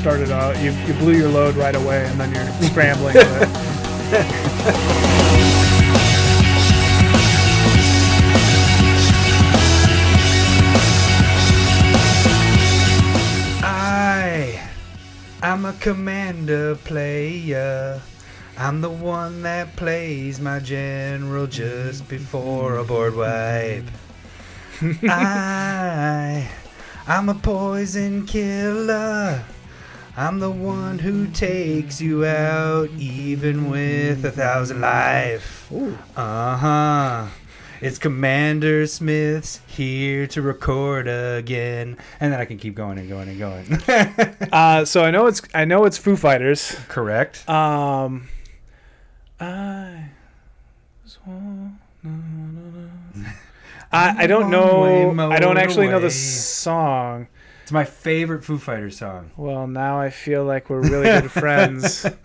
started out. You, you blew your load right away, and then you're scrambling. I, I'm a commander player. I'm the one that plays my general just before a board wipe. I, I'm a poison killer. I'm the one who takes you out even with a thousand life. Uh huh. It's Commander Smith's here to record again, and then I can keep going and going and going. Uh, so I know it's I know it's Foo Fighters. Correct. Um, I, I I don't know. I don't actually know the song. It's my favorite Foo Fighters song. Well, now I feel like we're really good friends. We're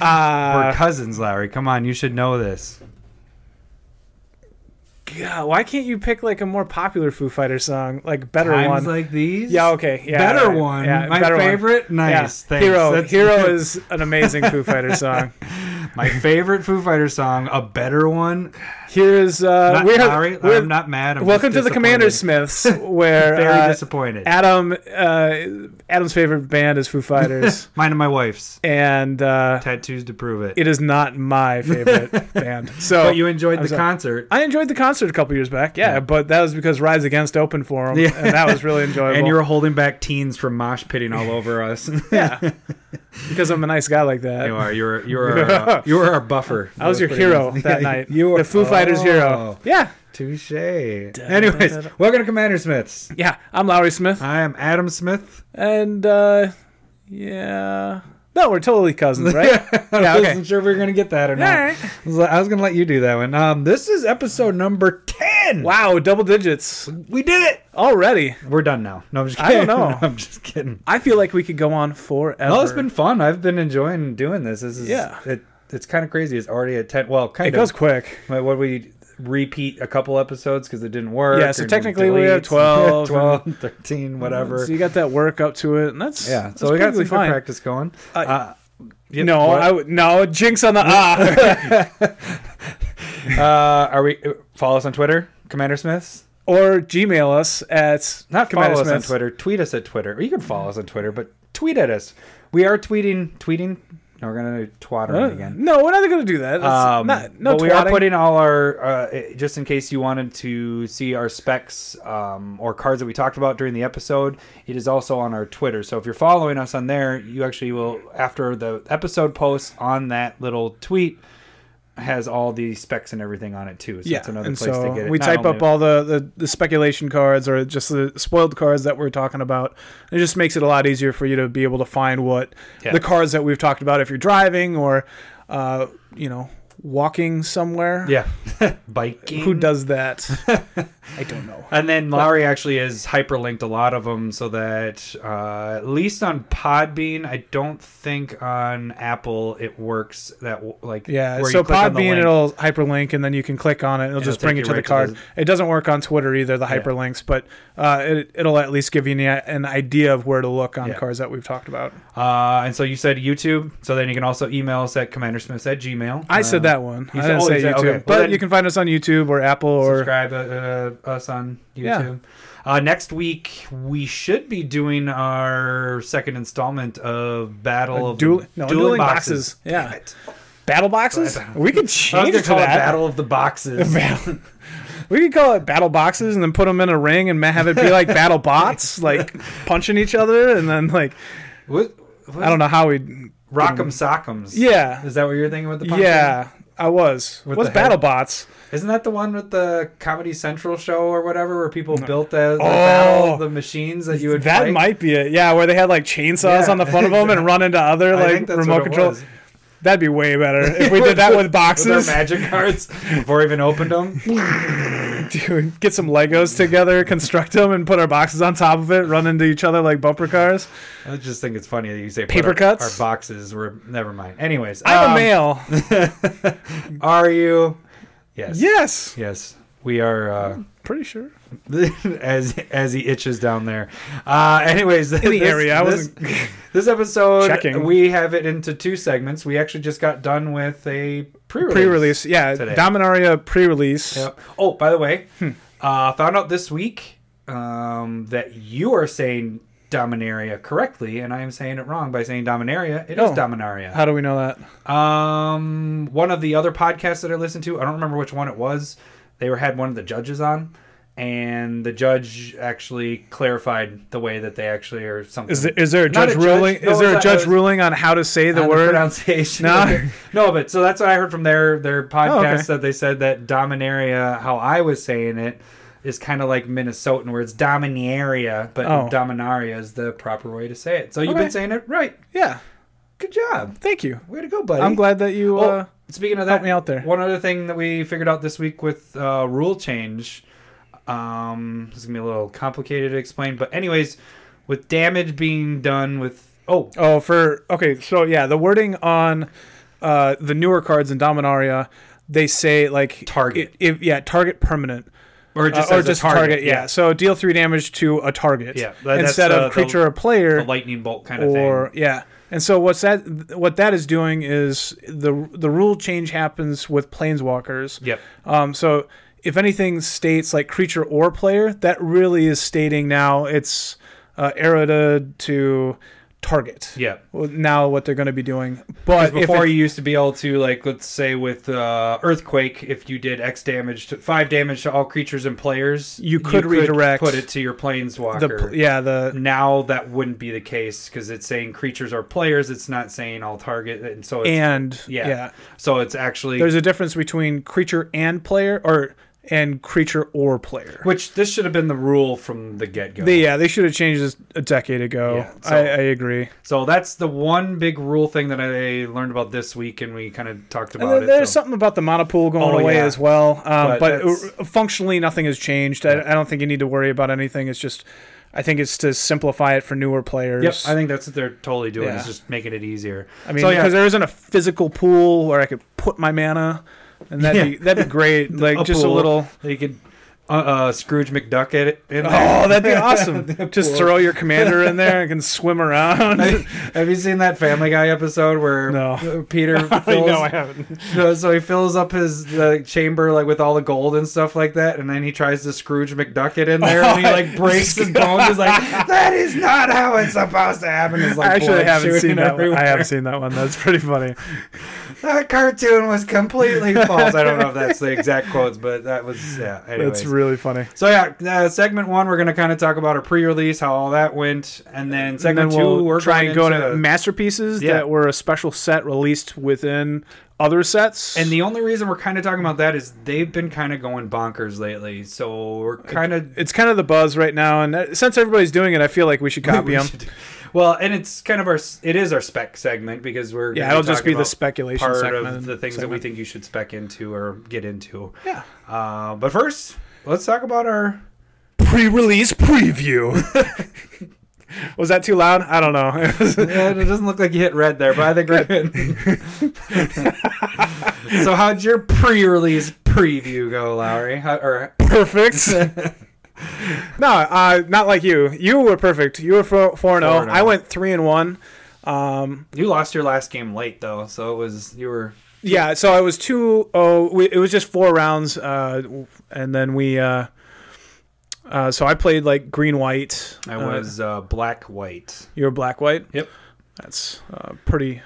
Uh, cousins, Larry. Come on, you should know this. God, why can't you pick like a more popular Foo Fighters song, like better Times one? like these. yeah, okay, yeah, better right, one. yeah, my better one. favorite. Yeah, Nice. Thanks. Hero. That's- Hero is an amazing Foo Fighters song. my favorite Foo Fighters song. A better one. Here's uh, Not we're, sorry. we're- I'm not mad. I'm welcome to the Commander. Smiths, where Very uh, disappointed. Adam uh, Adam's favorite band is Foo Fighters, Mine and my wife's and uh, tattoos to prove it. it is not my favorite band. So but you enjoyed I'm the sorry. concert. I enjoyed the concert a couple years back, yeah, Yeah. but that was because Rise Against opened for them, Yeah. and that was really enjoyable. And you were holding back teens from mosh pitting all over us. yeah, because I'm a nice guy like that. you are. You're. You're. Our, uh, you were our buffer. I was your hero nice. that night. You were the Foo Fighters Oh, hero. Yeah, Touche. Anyways, da, da. welcome to Commander Smiths. yeah. I'm Lowry Smith, I am Adam Smith. and uh, yeah, no, we're totally cousins, right? I Yeah, okay. wasn't sure if we were gonna get that or not. right. I was, I was gonna let you do that one. Um, this is episode number ten. Wow, double digits we did it. already. We're done now. No, I'm just Kidding. I don't know. I'm just kidding. I feel like we could go on forever. No, it's been fun. I've been enjoying doing this. This is Yeah. It, it's kind of crazy. It's already at ten. Well, kind It of. goes quick. What what we repeat a couple episodes because it didn't work. Yeah, so technically we have deletes. 12 12, 13, whatever. So you got that work up to it, and that's yeah, that's so we got some perfectly good practice going. Uh, Uh, yep, no, what? I no jinx on the ah. uh, are we follow us on Twitter, Commander Smiths? or Gmail us at Not Commander follow us on Twitter. Tweet us at Twitter. Or you can follow us on Twitter, but tweet at us. We are tweeting. Tweeting. No, we're gonna twatter Uh, it again. No, we're not going to do that. Um, not, no, but we are putting all our uh, just in case you wanted to see our specs um, or cards that we talked about during the episode. It is also on our Twitter. So if you're following us on there, you actually will after the episode posts on that little tweet has all the specs and everything on it too. So yeah, it's another and place so to get it. we Not type up all the, the, the speculation cards or just the spoiled cards that we're talking about. It just makes it a lot easier for you to be able to find what Yeah. the cards that we've talked about if you're driving or, uh, you know, walking somewhere. yeah, biking. Who does that? I don't know. And then Laurie actually has hyperlinked a lot of them so that uh, at least on Podbean, I don't think on Apple it works that like Yeah, so you click on the Podbean it'll hyperlink and then you can click on it. It'll It'll just bring you you to the right to card. the- It doesn't work on Twitter either, the Yeah. hyperlinks, but uh, it, it'll at least give you an- idea of where to look on Yeah. cards that we've talked about. Uh, and so you said YouTube, so then you can also email us at commandersmiths at gmail. I said that one. you I said- didn't oh, say you said- YouTube, okay. Well, but then- you can find us on YouTube or Apple or subscribe uh, uh, us on YouTube. Yeah. Uh, next week we should be doing our second installment of Battle Uh, of duel- no, Dueling Boxes. Yeah. Damn it. battle boxes. We could I was change gonna it to call it that. Battle of the Boxes. Battle- we could call it battle boxes and then put them in a ring and have it be like battle bots, like punching each other, and then like what, what I don't know how we. Rock'em Sock'ems. Yeah, Is that what you're thinking with the punching? yeah. I was. With What's the head? battle bots? Isn't that the one with the Comedy Central show or whatever where people built the, the Oh. battle the machines that you would That fight? might be it. Yeah, where they had like chainsaws Yeah. on the front of them and run into other like remote what it control. was. That'd be way better if we did that with boxes. With magic cards before even opened them. Dude, get some Legos together, construct them, and put our boxes on top of it, run into each other like bumper cars. I just think it's funny that you say Paper our, cuts? Our boxes were never mind. Anyways, I'm um, a male. Are you? Yes. Yes. Yes. We are. Uh, Pretty sure. as as he itches down there. Uh, anyways, In the area, I this, this episode Checking. we have it into two segments. We actually just got done with a pre-release. Pre-release, yeah. today. Dominaria pre-release. Yep. Oh, by the way, Hmm. uh, found out this week um, that you are saying Dominaria correctly, and I am saying it wrong by saying Dominaria. It is Oh. Dominaria. How do we know that? Um, one of the other podcasts that I listened to, I don't remember which one it was. They were had one of the judges on, and the judge actually clarified the way that they actually are something. Is there, is there a judge a judge. ruling? No, is there a not- judge was- ruling on how to say the word? pronunciation. No? no, but so that's what I heard from their their podcast Oh, okay. that they said that Dominaria, how I was saying it, is kind of like Minnesotan, where it's Dominaria, but Oh. Dominaria is the proper way to say it. So you've Okay. been saying it right. yeah. Good job. Thank you. Way to go, buddy. I'm glad that you. Oh, Uh, speaking of that, helped me out there. One other thing that we figured out this week with uh, rule change, um, this is gonna be a little complicated to explain, but anyways, with damage being done with oh oh, for okay. So yeah, the wording on uh, the newer cards in Dominaria, they say like Target. Yeah, target permanent. or Uh, just or just target, yeah. yeah, So deal three damage to a target. Yeah, that- that's, instead uh, of the- creature or player. the lightning bolt kind of or thing. yeah and so what's that what that is doing is the the rule change happens with planeswalkers Yep. um so if anything states like creature or player that really is stating now it's uh errata to target Yeah. Now what they're going to be doing but before it- you used to be able to like let's say with uh, earthquake, if you did X damage to five damage to all creatures and players, You could redirect put it to your the planeswalker. pl- yeah the now that wouldn't be the case because it's saying creatures are players. It's not saying all target, and so it's, and yeah. yeah so it's actually there's a difference between creature and player or and creature or player which this should have been the rule from the get go. Yeah, they should have changed this a decade ago. Yeah, so- I, I agree. So that's the one big rule thing that I learned about this week, and we kind of talked about then it. there's so- something about the mana pool going Oh, away yeah. as well. Um, But but uh, functionally, nothing has changed. I, I don't think you need to worry about anything. It's just, I think it's to simplify it for newer players. Yep, I think that's what they're totally doing. Yeah. Is just making it easier. I mean, so, yeah. because there isn't a physical pool where I could put my mana, and that'd be that'd be great. Like A just pool. a little. You could uh, uh, Scrooge McDuck at it. In there. Oh, that'd be awesome! Just throw your commander in there and can swim around. Have you seen that Family Guy episode where No. Peter I fills, know I haven't. No, so he fills up his the chamber like with all the gold and stuff like that, and then he tries to Scrooge McDuck it in there, and he like breaks his bones. He's like, "That is not how it's supposed to happen." It's like I actually blood haven't seen that. One. I have seen that one. That's pretty funny. That cartoon was completely false. I don't know if that's the exact quotes, but that was yeah. Anyways. That's really funny. So yeah, uh, segment one, we're gonna kind of talk about our pre-release, how all that went, and then And segment then 2 we'll we're try going and go to masterpieces Yeah. that were a special set released within other sets. And the only reason we're kind of talking about that is they've been kind of going bonkers lately. So we're kind of it's kind of the buzz right now, and uh, since everybody's doing it, I feel like we should copy them. Well, and it's kind of our it is our spec segment because we're Yeah, it'll just be the speculation part segment. of the things that we think you should spec into or get into. Yeah. Uh, but first, let's talk about our Pre-release preview. Was that too loud? I don't know. It yeah, it doesn't look like you hit red there, but I think we're good. so, how'd your pre-release preview go, Lowry? How, or perfect. no, uh, not like you. You were perfect. You were four four and zero. I went three and one. Um, you lost your last game late though, so it was you were yeah, so it was two oh. We, it was just four rounds, uh, and then we. Uh, uh, so I played like green white. I Uh, was uh, black white. you were black white. Yep. That's uh, pretty.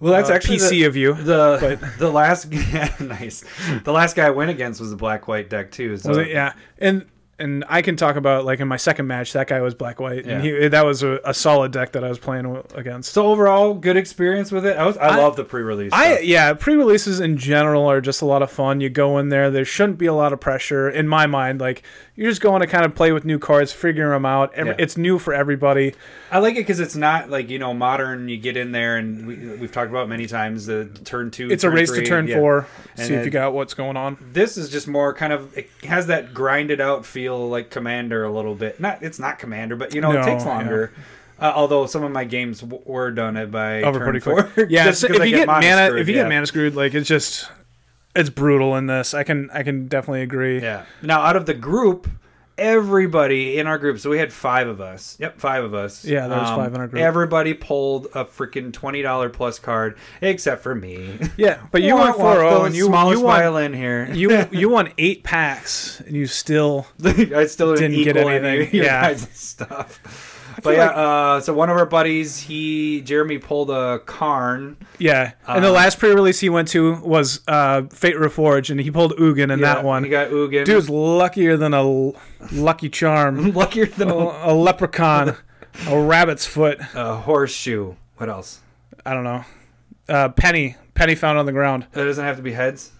Well, that's uh, actually PC of you. the the, the last nice. The last guy I went against was a black white deck too. So it? Yeah, and and I can talk about like in my second match, that guy was black white, and he that was a, a solid deck that I was playing against. So overall, good experience with it. I was I, I- love the pre-release. I stuff. yeah, pre-releases in general are just a lot of fun. You go in there, there shouldn't be a lot of pressure in my mind. Like you're just going to kind of play with new cards, figuring them out. Every, Yeah. It's new for everybody. I like it because it's not like you know modern. You get in there and we, we've talked about many times the turn two. It's a race three, to turn yeah. four. And see if you got what's going on. This is just more kind of it has that grinded out feel like Commander a little bit. Not it's not Commander, but you know No, it takes yeah. longer. Uh, although some of my games w- were done it by Over turn pretty four. quick. Yeah, Just so if you get mana, screwed, if you yeah. get mana screwed, like it's just. It's brutal in this. I can I can definitely agree. Yeah. Now, out of the group, everybody in our group, so we had five of us. Yep, five of us. Um, Yeah, there was five in our group. Everybody pulled a freaking twenty dollar plus card, except for me. Yeah, but you wah, 4-0 the and you smallest you won violin here. you you won eight packs and you still I still didn't, Didn't get anything. any Yeah. stuff. But yeah, uh, so one of our buddies, he Jeremy pulled a Karn. yeah. and the Uh, last pre-release he went to was uh, Fate Reforged, and he pulled Ugin in Yeah, that one. He got Ugin. Dude's luckier than a l- lucky charm, luckier than a, a, a leprechaun, a rabbit's foot. a horseshoe. What else? I don't know. Uh, penny, penny found on the ground. It doesn't have to be heads.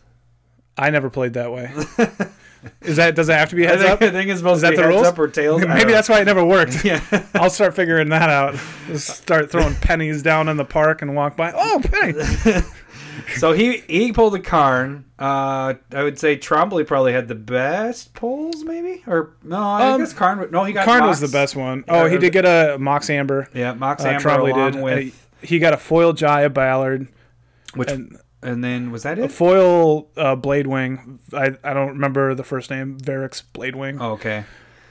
I never played that way. Is that does it have to be heads I up? I think it's supposed Is to that be heads rules? up or tails. Maybe that's why it never worked. yeah. I'll start figuring that out. Just start throwing pennies down in the park and walk by. Oh, penny! so he he pulled a Karn. Uh, I would say Trombley probably had the best pulls, maybe or no? I Um, guess Karn. No, he got Karn Mox. was the best one. Yeah, Oh, he did get a Mox Amber. Yeah, Mox Uh, Amber Trombley along did. with Uh, he got a foil Jaya Ballard which, and and then was that a it? foil uh, Bladewing. I I don't remember the first name. Verix Bladewing. Oh, okay,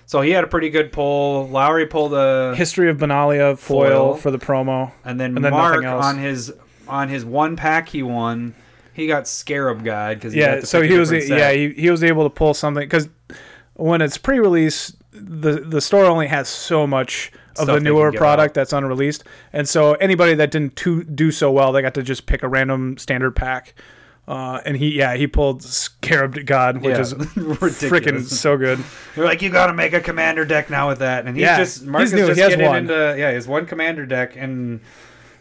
so he had a pretty good pull. Lowry pulled a, History of Benalia foil, Foil. for the promo. and then and then Mark on his on his one pack he won. He got Scarab God because Yeah, so he was yeah he, he was able to pull something because when it's pre-release, the the store only has so much of the newer product out. that's unreleased, and so anybody that didn't to, do so well, they got to just pick a random standard pack. Uh, and he yeah he pulled Scarab God, which Yeah, is freaking so good. They're like, you got to make a commander deck now with that, and he's Yeah, just Mark he's is new. just He has getting one. into yeah, his one commander deck, and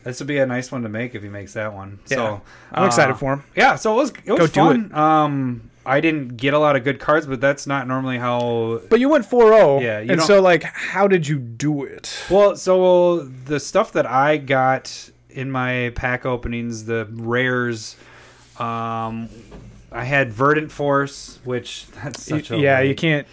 this would be a nice one to make if he makes that one. Yeah. So I'm uh, excited for him. Yeah, so it was it was Go do fun. Um, I didn't get a lot of good cards, but that's not normally how. But you went 4-0. Yeah, and don't- so like, how did you do it? Well, so the stuff that I got in my pack openings, the rares, um, I had Verdant Force, which that's such a yeah, you can't.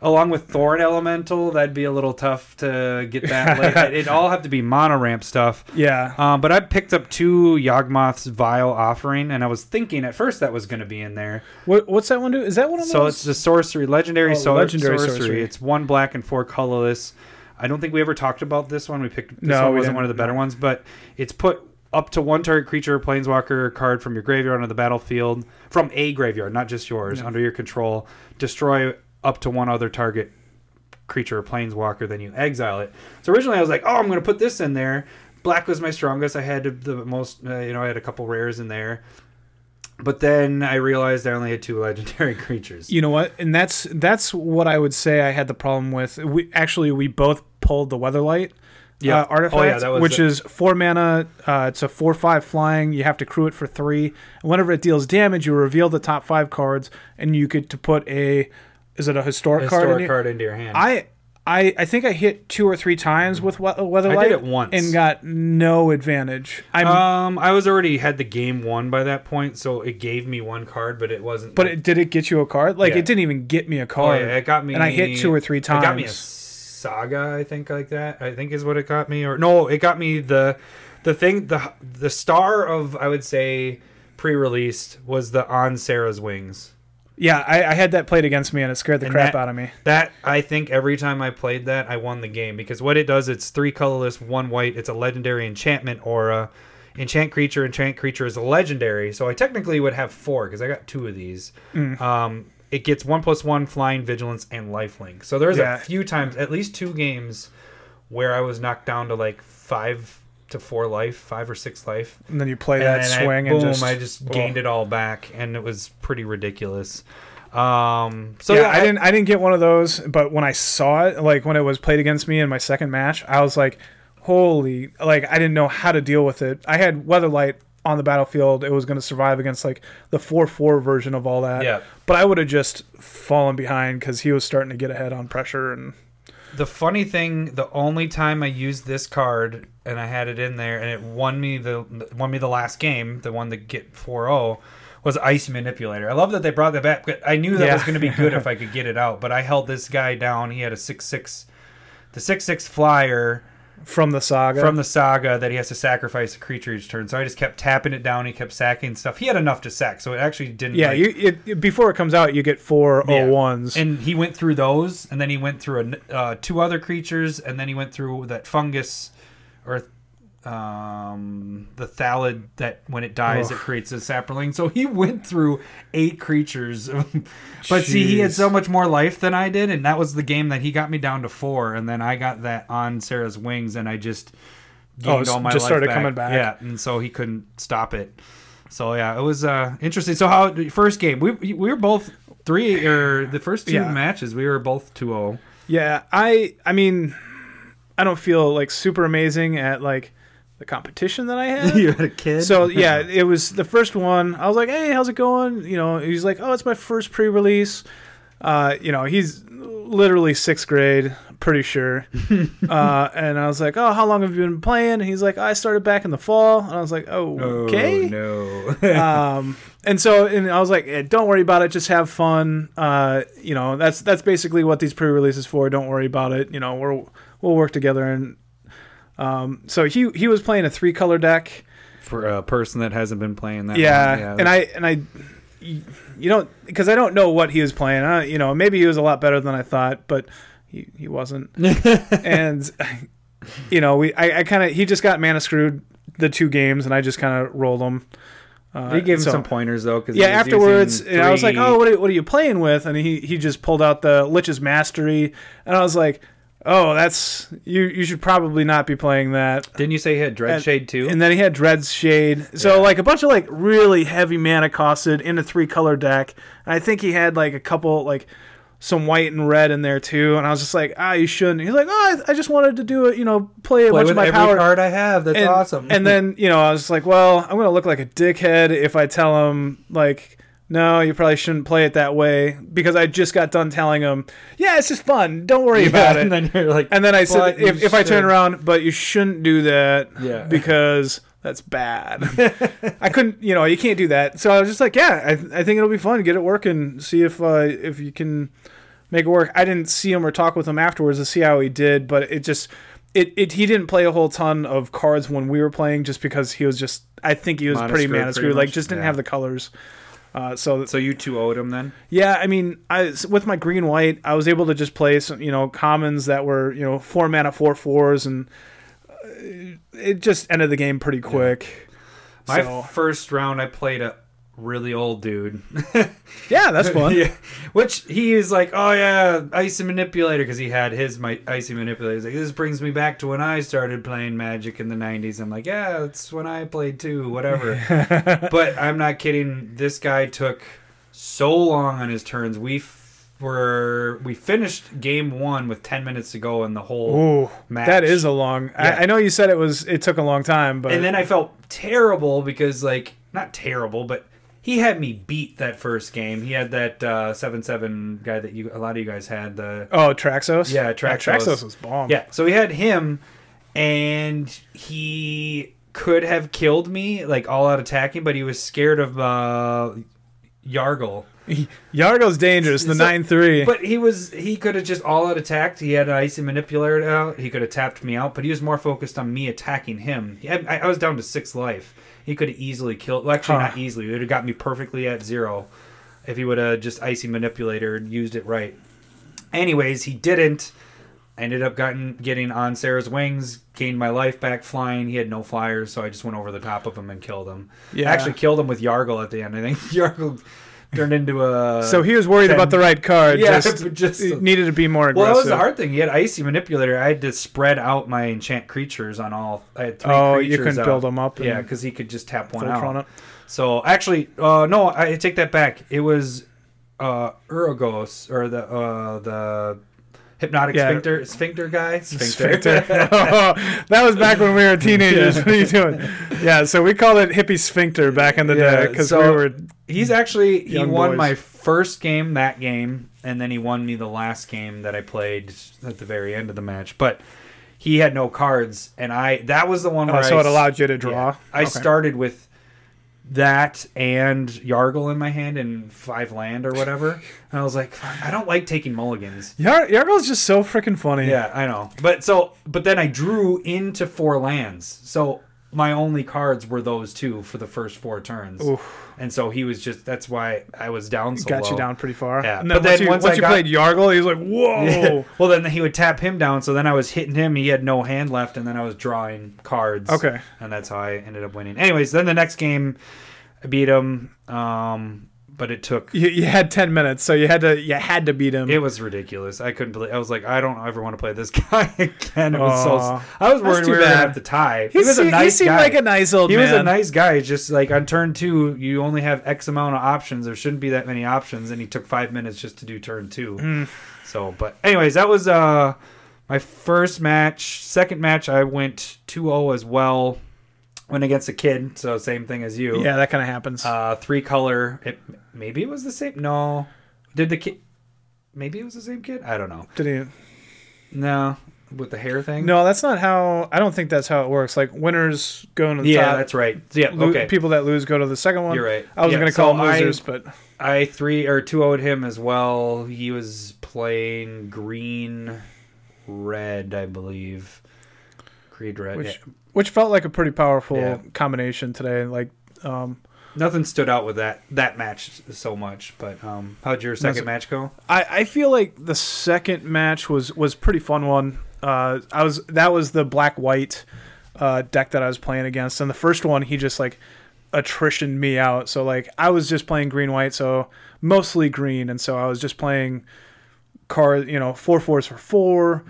Along with Thorn Elemental, that'd be a little tough to get that. late. It'd all have to be mono ramp stuff. Yeah, Um, but I picked up two Yawgmoth's Vile Offering, and I was thinking at first that was going to be in there. what, what's that one do? Is that one of So those? it's the sorcery, legendary, Oh, so- legendary sorcery. sorcery. It's one black and four colorless. I don't think we ever talked about this one. We picked this No, one wasn't one of the better ones, but it's put up to one target creature or planeswalker card from your graveyard onto the battlefield from a graveyard, not just yours, Yeah. under your control. Destroy up to one other target creature or planeswalker, then you exile it. So originally I was like, oh, I'm going to put this in there. Black was my strongest. I had the most, uh, you know, I had a couple rares in there. But then I realized I only had two legendary creatures. You know what? And that's that's what I would say I had the problem with. We actually we both pulled the Weatherlight Yeah. uh, artifact, Oh, yeah, that was which it. is four mana. Uh, it's a four five flying. You have to crew it for three. And whenever it deals damage, you reveal the top five cards, and you get to put a. Is it a historic, card? historic in card, into your hand. I. I, I think I hit two or three times with we- Weatherlight. I did it once. and got no advantage. I'm, um, I was already had the game won by that point, so it gave me one card, but it wasn't. but like- it, did it get you a card? Like Yeah. it didn't even get me a oh, card. yeah, it got me. and I hit two or three times. It got me a saga, I think, like that. I think is what it got me, or no, it got me the the thing the the star of I would say pre-released was the on Serra's wings. Yeah, I, I had that played against me and it scared the And crap that- out of me. That I think every time I played that, I won the game because what it does, it's three colorless, one white. It's a legendary enchantment aura. Enchant creature, enchant creature is a legendary, so I technically would have four because I got two of these. Mm. Um, it gets one plus one flying, vigilance, and lifelink. So there's Yeah. a few times, at least two games, where I was knocked down to like five to four life, five or six life. And then you play And that I- swing boom, and just I just gained it all back, and it was pretty ridiculous. Um, So yeah, yeah, I, didn't I didn't get one of those, but when I saw it, like when it was played against me in my second match, I was like, "Holy!" Like I didn't know how to deal with it. I had Weatherlight on the battlefield; it was going to survive against like the four four version of all that. Yeah. But I would have just fallen behind because he was starting to get ahead on pressure and The funny thing, the only time I used this card and I had it in there and it won me the won me the last game, the one that get 4-0 was Icy Manipulator. I love that they brought that back. I knew that Yeah. was going to be good if I could get it out, but I held this guy down. He had a 6-6 the 6-6 flyer from the saga. from the saga that he has to sacrifice a creature each turn. So I just kept tapping it down. He kept sacking stuff. He had enough to sack, so it actually didn't. yeah, like- you it, it- before it comes out, you get four Yeah. Ones. And he went through those, and then he went through a, uh, two other creatures, and then he went through that fungus, or um, the thallid that when it dies Ugh. it creates a saproling. So he went through eight creatures, but see, he had so much more life than I did, and that was the game that he got me down to four, and then I got that on Serra's wings, and I just Oh, gained all my just life started back. coming back. Yeah, and so he couldn't stop it. So yeah, it was uh, interesting. So how first game we we were both three or the first two Yeah. matches we were both 2-0. Yeah, I I mean, I don't feel like super amazing at like the competition that I had. you had a kid. So yeah, it was the first one. I was like, "Hey, how's it going?" You know, he's like, "Oh, it's my first pre-release." Uh, you know, he's literally sixth grade, pretty sure. uh, and I was like, "Oh, how long have you been playing?" And he's like, "I started back in the fall." And I was like, "Oh, okay." no. um, and so and I was like, eh, "Don't worry about it. Just have fun." Uh, you know, that's that's basically what these pre-releases for. Don't worry about it. You know, we're we'll work together. And um, so he he was playing a three color deck. For a person that hasn't been playing that, Yeah, long, and I and I, you don't because I don't know what he was playing. I, you know, maybe he was a lot better than I thought, but he he wasn't. and you know, we I, I kind of he just got mana screwed the two games, and I just kind of rolled them. Uh, he gave him so- some pointers though. Cause yeah, afterwards, and I was like, "Oh, what are, what are you playing with?" And he he just pulled out the Lich's Mastery, and I was like, "Oh, that's you. You should probably not be playing that." Didn't you say he had Dread and- Shade too? And then he had Dread's Shade. So Yeah. like a bunch of like really heavy mana costed in a three color deck. And I think he had like a couple like some white and red in there too. And I was just like, ah, you shouldn't. He's like, oh, I, I just wanted to do it, you know, play a Play bunch with of my every power. card I have. That's and, awesome. and then you know, I was like, well, I'm gonna look like a dickhead if I tell him like. No, you probably shouldn't play it that way because I just got done telling him, "Yeah, it's just fun. Don't worry about it." And then you're like, And then I said, if, if I turn around, but you shouldn't do that Yeah. because that's bad. I couldn't, you know, you can't do that. So I was just like, yeah, I, I think it'll be fun. Get it working. See if uh, if you can make it work. I didn't see him or talk with him afterwards to see how he did, but it just. It, it he didn't play a whole ton of cards when we were playing just because he was just I think he was Mana pretty pretty screwed like just didn't Yeah. have the colors. Uh, so so you two owed him then. yeah, I mean, I with my green white, I was able to just play some, you know, commons that were, you know, four mana, four fours, and uh, it just ended the game pretty quick. My So first round, I played a really old dude. yeah, that's fun. yeah, which he is like, oh yeah, icy manipulator because he had his my icy manipulator. He's like, this brings me back to when I started playing Magic in the '90s. I'm like, yeah, that's when I played too, whatever. but I'm not kidding. This guy took so long on his turns. We f- were we finished game one with 10 minutes to go in the whole Ooh, match. that is a long. Yeah. I, I know you said it was. It took a long time, but and then I felt terrible because like not terrible, but he had me beat that first game. He had that uh, seven seven guy that you a lot of you guys had the oh, Traxos. Yeah, Traxos. Traxos was bomb. yeah. So we had him, and he could have killed me like all out attacking, but he was scared of uh, Yargle. Yargo's dangerous. The So- nine three. But he was he could have just all out attacked. He had an icy manipulator out. He could have tapped me out, but he was more focused on me attacking him. Had, I, I was down to six life. He could have easily killed. Well, actually, Huh. not easily. It would have got me perfectly at zero if he would have just icy manipulator and used it right. Anyways, he didn't. I ended up gotten, getting on Serra's wings, gained my life back flying. He had no flyers, so I just went over the top of him and killed him. Yeah. I actually killed him with Yargle at the end. I think Yargle turned into a. so he was worried ten- about the right card. Yeah, just, just- needed to be more aggressive. Well, that was the hard thing. He had icy manipulator. I had to spread out my enchant creatures on all. I had three Oh, creatures you couldn't out. build them up. Yeah, because he could just tap one out. So actually, uh, no, I take that back. It was uh, Urgoros or the uh, the hypnotic Yeah. sphincter sphincter guy. Sphincter. Oh, that was back when we were teenagers. Yeah. What are you doing? Yeah, so we called it hippie sphincter back in the Yeah, day because so- we were. He's actually he won boys. my first game that game, and then he won me the last game that I played at the very end of the match. But he had no cards, and I that was the one oh, where Oh, so I it allowed you to draw. I Okay. started with that and Yargle in my hand and five land or whatever. And I was like, I don't like taking mulligans. Yar- Yargle's just so freaking funny. Yeah, I know. But so, but then I drew into four lands. So my only cards were those two for the first four turns. Oof. And so he was just. That's why I was down so got low. you down pretty far. Yeah, And but then once then you, once once you got- played Yargle, he was like, whoa. well, then he would tap him down. So then I was hitting him. He had no hand left, and then I was drawing cards. Okay. and that's how I ended up winning. Anyways, then the next game, I beat him. Um, but it took. You, you had ten minutes, so you had to you had to beat him. It was ridiculous. I couldn't believe. I was like, I don't ever want to play this guy again. It was Aw. so. I was worried we were gonna have to tie. he, He, was se- a nice he seemed guy. like a nice old he man. was a nice guy. Just like on turn two, you only have X amount of options. There shouldn't be that many options, and he took five minutes just to do turn two. Mm. So, but anyways, that was uh my first match. Second match, I went 2-0 as well. Went against a kid, so same thing as you. Yeah, that kind of happens. Uh, three color. It maybe it was the same. No, did the kid? Maybe it was the same kid. I don't know. Did he? No, with the hair thing. No, that's not how. I don't think that's how it works. Like winners go into the Yeah, top. that's right. Yeah, Lo- okay. People that lose go to the second one. You're right. I was Yeah, gonna call so them I- losers, but I three or two owed him as well. He was playing green, red, I believe. Green red. which yeah. Which felt like a pretty powerful Yeah. combination today. Like, um, Nothing stood out with that that match so much. But um, how'd your second match go? I I feel like the second match was was pretty fun one. Uh, I was that was the black white uh, deck that I was playing against, and the first one he just like attritioned me out. So like I was just playing green white, so mostly green, and so I was just playing card, you know, four fours for four,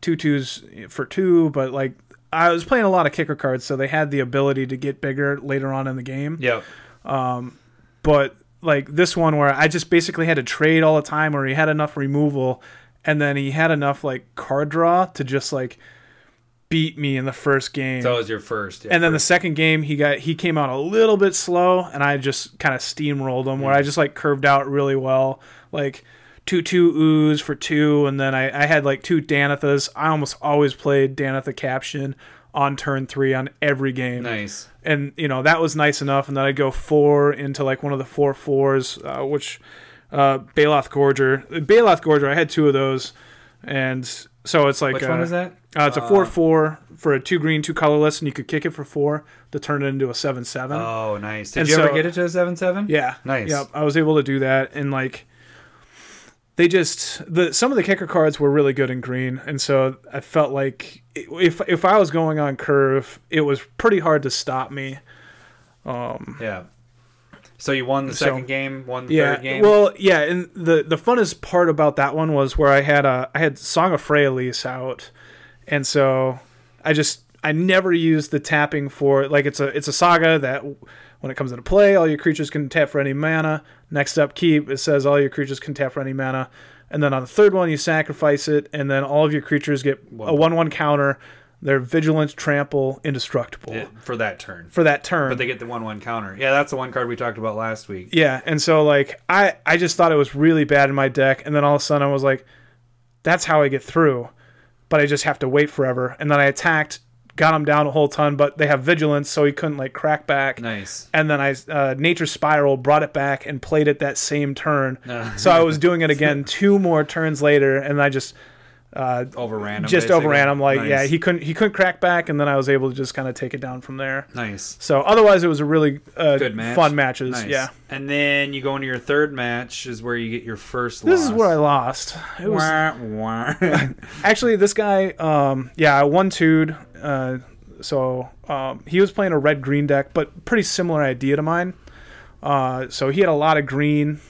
two twos for two, but like I was playing a lot of kicker cards, so they had the ability to get bigger later on in the game. Yep. Um, but like this one where I just basically had to trade all the time, where he had enough removal, and then he had enough like card draw to just like beat me in the first game. So that was your first. Yeah, and then the second game, he got he came out a little bit slow, and I just kind of steamrolled him. Where hmm. I just like curved out really well, like two two ooze for two, and then I I had like two Danithas. I almost always played Danitha Capashen on turn three on every game nice. and you know that was nice enough. And then I'd go four into like one of the four fours, uh, which uh, Baloth Gorger, Baloth Gorger. I had two of those, and so it's like Which uh, one is that? Uh, it's a four four for a two green, two colorless, and you could kick it for four to turn it into a seven seven. Oh, nice. Did And you ever get it to a seven seven? Yeah. Nice. Yep. I was able to do that and like they just the some of the kicker cards were really good in green and so I felt like if if I was going on curve, it was pretty hard to stop me. Um, yeah. So you won the So- second game, won the Yeah. third game. Well, yeah, and the the funnest part about that one was where I had a I had Song of Freyalise out. And so I just I never used the tapping for like it's a it's a saga that when it comes into play, all your creatures can tap for any mana. Next up, keep it says all your creatures can tap for any mana, and then on the third one you sacrifice it, and then all of your creatures get a one-one counter. They're vigilant, trample, indestructible Yeah, for that turn. for that turn. But they get the one one counter. Yeah, that's the one card we talked about last week. Yeah, and so like I I just thought it was really bad in my deck, and then all of a sudden I was like, that's how I get through, but I just have to wait forever. And then I attacked, got him down a whole ton, but they have vigilance, so he couldn't like crack back. Nice. And then I uh, nature spiral brought it back and played it that same turn. Uh. so I was doing it again two more turns later, and I just uh, Overran him. just basically. overran him. Like Nice. yeah, he couldn't he couldn't crack back, and then I was able to just kind of take it down from there. Nice. So otherwise, it was a really uh, Good match. fun matches. Nice. Yeah. And then you go into your third match is where you get your first This loss. is where I lost. It was Wah, wah. actually this guy. Um, yeah, I one two'd. Uh, so um, he was playing a red green deck, but pretty similar idea to mine. Uh, so he had a lot of green,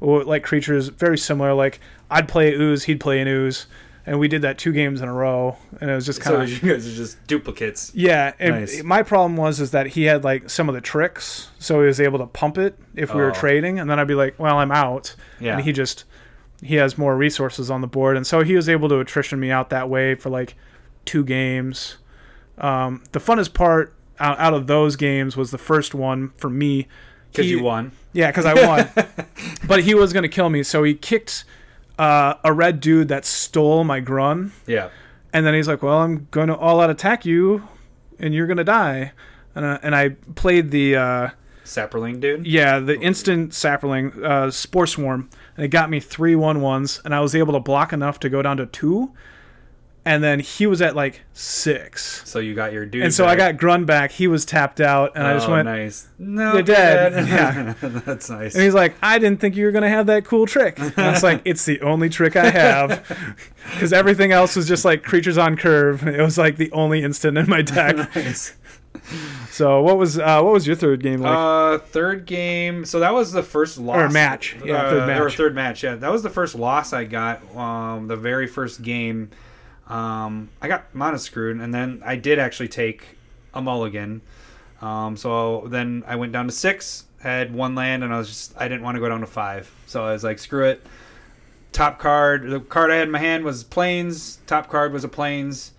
like creatures, very similar. Like I'd play ooze, he'd play an ooze, and we did that two games in a row, and it was just kind so of you guys are just duplicates. yeah. And Nice. my problem was is that he had like some of the tricks, so he was able to pump it if we were Oh. trading, and then I'd be like, well, I'm out. Yeah. and he just he has more resources on the board and so he was able to attrition me out that way for like two games um, the funnest part out, out of those games was the first one for me Because you won. yeah because i won but he was going to kill me so he kicked uh, a red dude that stole my Grunn Yeah. and then he's like well i'm going to all out attack you and you're going to die and, uh, and i played the uh, Saproling dude. Yeah, the instant saproling, uh, Spore Swarm, and it got me three one ones, and I was able to block enough to go down to two, and then he was at like six, So you got your dude. and so I got Grunn back. He was tapped out, and I just Oh, went, nice. No, You're dead. Yeah, that's nice. and he's like, "I didn't think you were gonna have that cool trick." And I was like, "It's the only trick I have," because everything else was just like creatures on curve. It was like the only instant in my deck. Nice. So what was uh, what was your third game like? Uh, third game. So that was the first loss Or match. Yeah, uh, third match. Or third match. Yeah, that was the first loss I got. Um, the very first game. Um, I got mono screwed, and then I did actually take a mulligan. Um, so then I went down to six, had one land, and I was just I didn't want to go down to five, so I was like, screw it. Top card, the card I had in my hand was plains. Top card was a plains,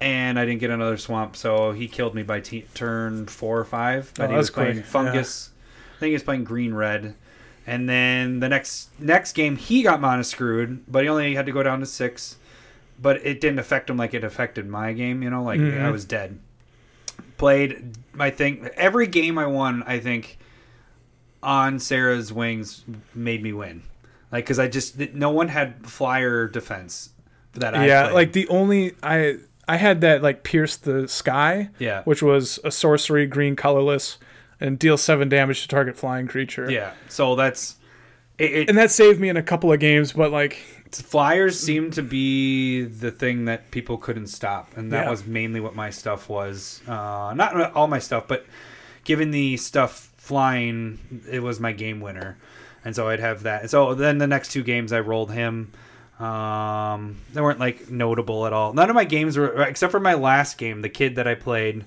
and I didn't get another swamp, so he killed me by t- turn four or five. But Oh, he was that's quick, playing fungus. I think he was playing green red. And then the next next game he got mono screwed, but he only had to go down to six. But it didn't affect him like it affected my game, you know, like Mhm. I was dead. Played I think every game I won, I think on Serra's wings made me win. Like cuz I just no one had flyer defense that I yeah, played. like the only I I had that like pierce the sky, yeah. which was a sorcery, green, colorless, and deal seven damage to target flying creature. Yeah. So that's it, it, and that saved me in a couple of games. But like, flyers seemed to be the thing that people couldn't stop and that Yeah. was mainly what my stuff was uh, not all my stuff but given the stuff flying it was my game winner and so i'd have that so then the next two games i rolled him um, they weren't like notable at all none of my games were except for my last game the kid that i played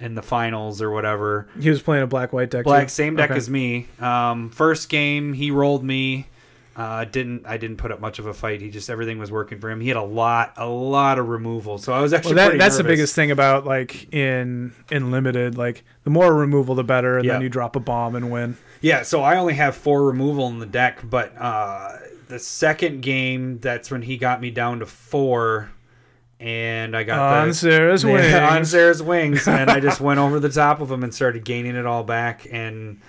in the finals or whatever he was playing a black white deck. Black, too. same deck Okay. as me. Um, first game, he rolled me. Uh, didn't I didn't put up much of a fight. He just everything was working for him. He had a lot, a lot of removal. So I was actually Well, that, that's the biggest thing about like in in limited. Like the more removal, the better, and Yeah. then you drop a bomb and win. Yeah, so I only have four removal in the deck, but uh, the second game, that's when he got me down to four, and I got On the Serra's wings. On Serra's wings, and I just went over the top of him and started gaining it all back. And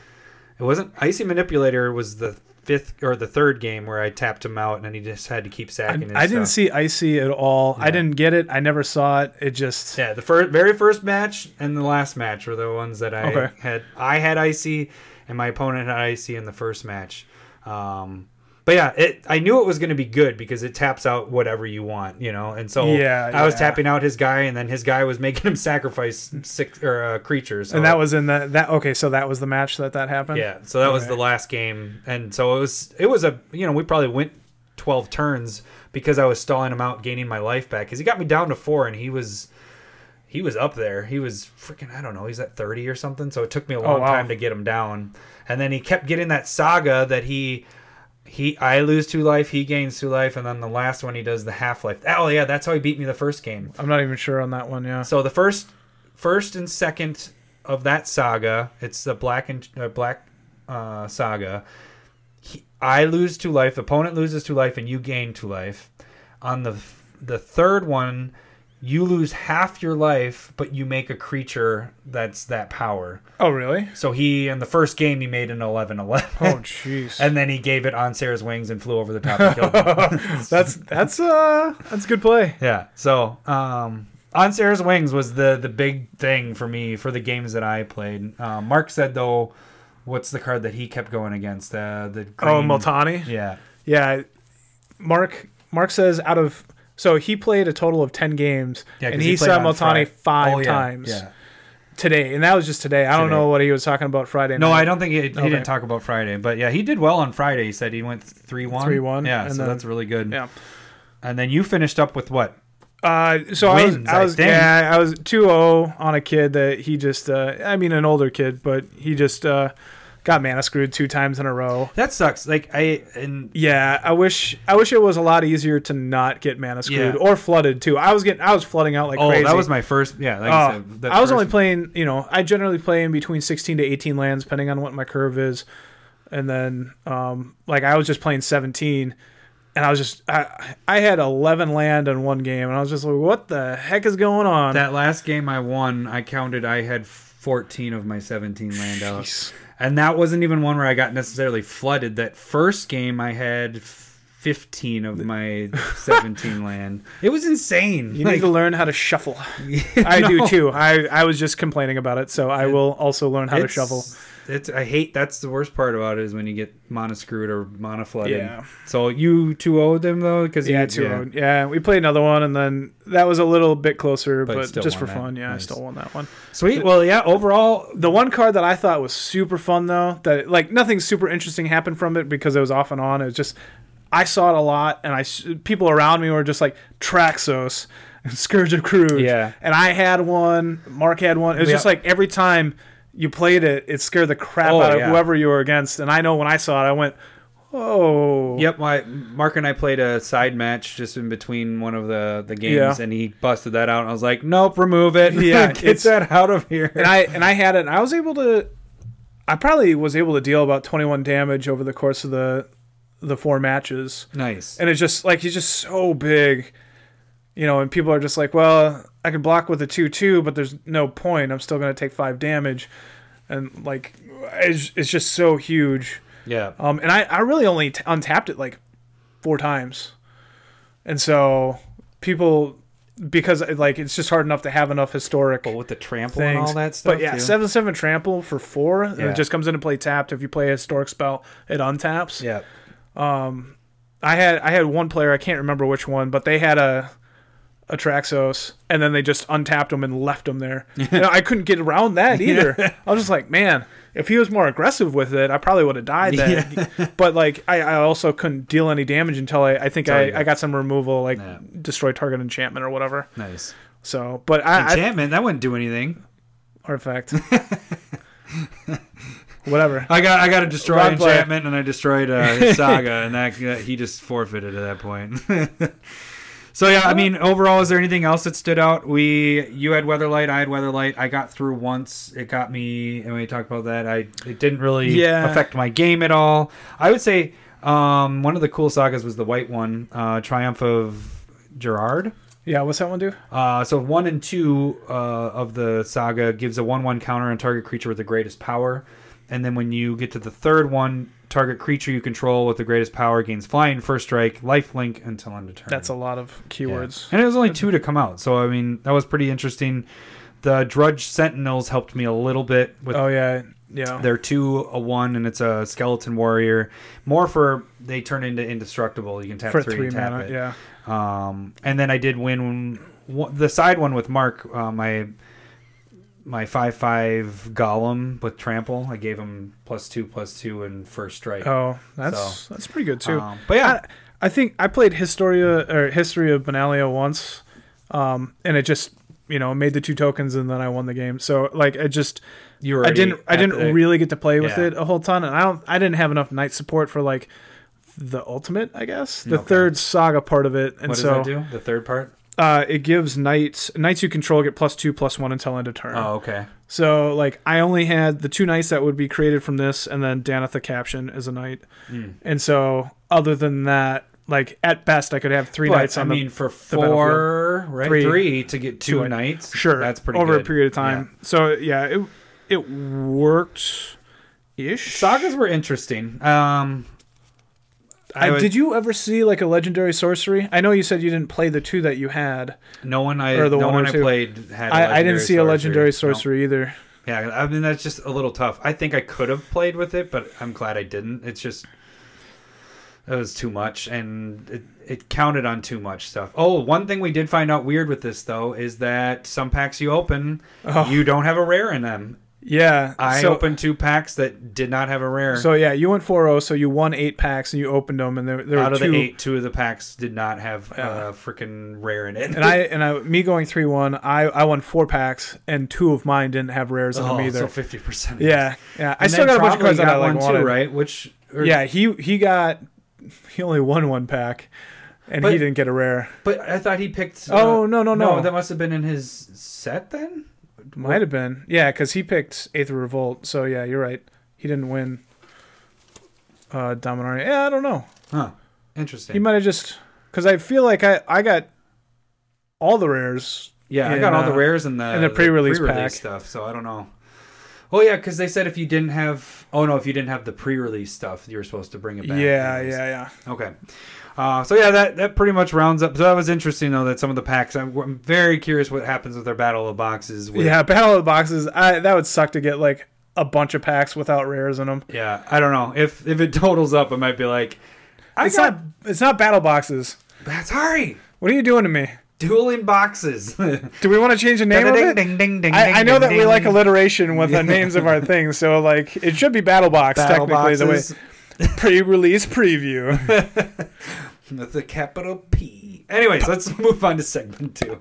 it wasn't icy manipulator was the fifth or the third game where I tapped him out, and then he just had to keep I, sacking. his I didn't see icy at all. I didn't get it. I never saw it. It just Yeah, the first, very first match and the last match were the ones that I Okay. had. I had icy, and my opponent had icy in the first match. Um, but yeah, it. I knew it was going to be good because it taps out whatever you want, you know. And so Yeah, I was yeah. tapping out his guy, and then his guy was making him sacrifice six or uh, creatures. So and that was in the that okay. So that was the match that that happened. yeah. So that was the last game, and so it was. It was a you know we probably went twelve turns because I was stalling him out, gaining my life back because he got me down to four, and he was he was up there. He was freaking I don't know. He's at thirty or something. So it took me a long wow. time to get him down, and then he kept getting that saga that he. He, I lose two life, he gains two life, and then the last one he does the half life. Oh yeah, that's how he beat me the first game. I'm not even sure on that one. Yeah. So the first, first and second of that saga, it's the black and uh, black uh, saga. He, I lose two life, the opponent loses two life, and you gain two life. On the the third one, you lose half your life, but you make a creature that's that power. Oh really? So he in the first game he made an 11 11. Oh jeez. and then he gave it on Serra's wings and flew over the top and killed me. that's that's uh that's good play. Yeah. So, um, on Serra's Wings was the the big thing for me for the games that I played. Um, Mark said though, what's the card that he kept going against? Uh, the Oh green- Multani. Yeah. Yeah. Mark Mark says out of so he played a total of ten games Yeah, and he he, saw Multani Friday. five Oh, yeah, times Yeah. today, and that was just today. I don't know what he was talking about Friday. No, night. I don't think he, he Okay. didn't talk about Friday, but yeah, he did well on Friday. He said he went three one. 3-1, Yeah, and so then- that's really good. Yeah. And then you finished up with what? Uh, so I was, I I was, think. yeah, I was 2-0 on a kid that he just, uh, I mean, an older kid, but he just uh, got mana screwed two times in a row. That sucks. Like I and Yeah, I wish, I wish it was a lot easier to not get mana screwed Yeah. or flooded too. I was getting, I was flooding out like oh, crazy. that was my first. Yeah, like Oh, I said, I was only playing, you know, I generally play in between 16 to 18 lands, depending on what my curve is. And then, um, like, I was just playing 17, and I was just, I, I had 11 land in one game, and I was just like, what the heck is going on? That last game I won, I counted I had 14 of my 17 land out. And that wasn't even one where I got necessarily flooded. That first game, I had 15 of my 17 land. It was insane. You Like, need to learn how to shuffle. I no. do too. I, I was just complaining about it, so I will also learn how to shuffle. It's I hate that's the worst part about it is when you get mono screwed or mono flooded. Yeah. So you two owed them though because Yeah, two yeah. yeah, we played another one, and then that was a little bit closer, But but, just for that. fun. Yeah, Nice. I still won that one. Sweet. Well, yeah. Overall, The one card that I thought was super fun though, that like nothing super interesting happened from it because it was off and on. It was just I saw it a lot, and I people around me were just like Traxos, and Scourge of Kroog. Yeah. and I had one. Mark had one. It was Yeah. just like every time you played it, it scared the crap Oh, out of yeah. whoever you were against. And I know when I saw it, I went, "Oh, Yep, my Mark and I played a side match just in between one of the the games, Yeah. and he busted that out. And I was like, "Nope, remove it. Yeah, get that out of here." and I and I had it. and I was able to. I probably was able to deal about twenty one damage over the course of the the four matches. nice. and it's just like he's just so big you know and people are just like well i can block with a 2-2 but there's no point i'm still going to take 5 damage and like it's, it's just so huge Yeah. um and i, I really only t- untapped it like four times and so people because like it's just hard enough to have enough historic But with the trample and all that stuff. but yeah too. seven seven trample for four and Yeah. it just comes into play tapped if you play a historic spell it untaps Yeah. Um, I had I had one player I can't remember which one, but they had a a Traxos, and then they just untapped him and left him there. I couldn't get around that either. I was just like, man, if he was more aggressive with it, I probably would have died then. but like, I, I also couldn't deal any damage until I I think I, got- I got some removal, like Yeah. destroy target enchantment or whatever. Nice. So, but I, Enchantment that wouldn't do anything. artifact, whatever. I got I got to destroy Wrong player. enchantment, and I destroyed uh, his saga, and that that- he just forfeited at that point. So yeah, I mean, overall, is there anything else that stood out? We you had Weatherlight, I had Weatherlight. I got through once. It got me, and we talked about that. I it didn't really Yeah. affect my game at all. I would say um, one of the cool sagas was the white one, uh, Triumph of Gerard. Yeah, what's that one do? Uh, so one and two uh, of the saga gives a one-one counter on target creature with the greatest power, and then when you get to the third one, target creature you control with the greatest power gains flying, first strike, life link until end of turn. That's a lot of Yeah. keywords. and it was only two to come out. So I mean that was pretty interesting. The Drudge Sentinels helped me a little bit with Oh yeah, yeah. they're two a one, and it's a skeleton warrior. More for they turn into indestructible. You can tap For three, three and tap mana, it. yeah. Um, and then I did win the side one with Mark. Uh, my my five five golem with trample. I gave him plus two plus two and first strike. Oh, that's that's pretty good too. Um, but yeah, I, I think I played Historia or History of Benalia once, um, and it just you know made the two tokens and then I won the game. So like it just you were. I didn't I didn't the- really get to play with yeah. it a whole ton, and I don't I didn't have enough knight support for like the ultimate I guess the Okay. third saga part of it, and What so that do? The third part. Uh, it gives knights knights you control get plus two plus one until end of turn. Oh, okay. So like I only had the two knights that would be created from this, and then Danitha Capashen as a knight. Hmm. And so other than that, like at best I could have three But, knights I on mean, the for four, right? Three. Three, to get two, Two. knights. sure that's pretty over good. a period of time. So yeah, it it worked ish. Sagas were interesting. Um, I I, would- did you ever see like a legendary sorcery? I know you said you didn't play the two that you had. no one I Or the no one one I played had. I I didn't see a legendary sorcery either. Yeah, I mean that's just a little tough. I think I could have played with it, but I'm glad I didn't. It's just it was too much, and it, it counted on too much stuff. Oh, one thing we did find out weird with this though is that some packs you open, Oh. you don't have a rare in them. Yeah, I so, opened two packs that did not have a rare. So yeah, you went 4-0, so you won eight packs and you opened them, and there, there out were of two. the eight, two of the packs did not have uh, Yeah. a freaking rare in it. And I and I me going three one, I I won four packs, and two of mine didn't have rares in oh, them either. so fifty percent. yeah, yeah. I still got a bunch of cards that I like one wanted. too, right? Which or- Yeah, he he got he only won one pack, and But- he didn't get a rare. But I thought he picked. Uh, oh, no, no, no. that must have been in his set then. Might have been, yeah, because he picked Aether Revolt. So yeah, you're right. He didn't win. Uh, Dominaria. Yeah, I don't know. Huh. Interesting. He might have just because I feel like I I got all the rares. yeah, I got all the uh, rares in the in the pre-release pack. stuff, so I don't know. Oh yeah, because they said if you didn't have, oh no, if you didn't have the pre-release stuff, you were supposed to bring it back. Yeah, anyways. yeah, yeah. Okay. Uh, so yeah, that that pretty much rounds up. So that was interesting though that some of the packs. I'm, I'm very curious what happens with their battle of boxes. With, Yeah, Battle of the Boxes. I, that would suck to get like a bunch of packs without rares in them. Yeah, I don't know if if it totals up, it might be like, I It's got. not. It's not Battle Boxes. Sorry, What are you doing to me? dueling boxes. Do we want to change the name of it? Ding, ding, ding, I, I know that we like alliteration with the names of our things, so like it should be Battle Box Battle technically boxes the way pre-release preview. With the capital P. Anyways, let's move on to segment two.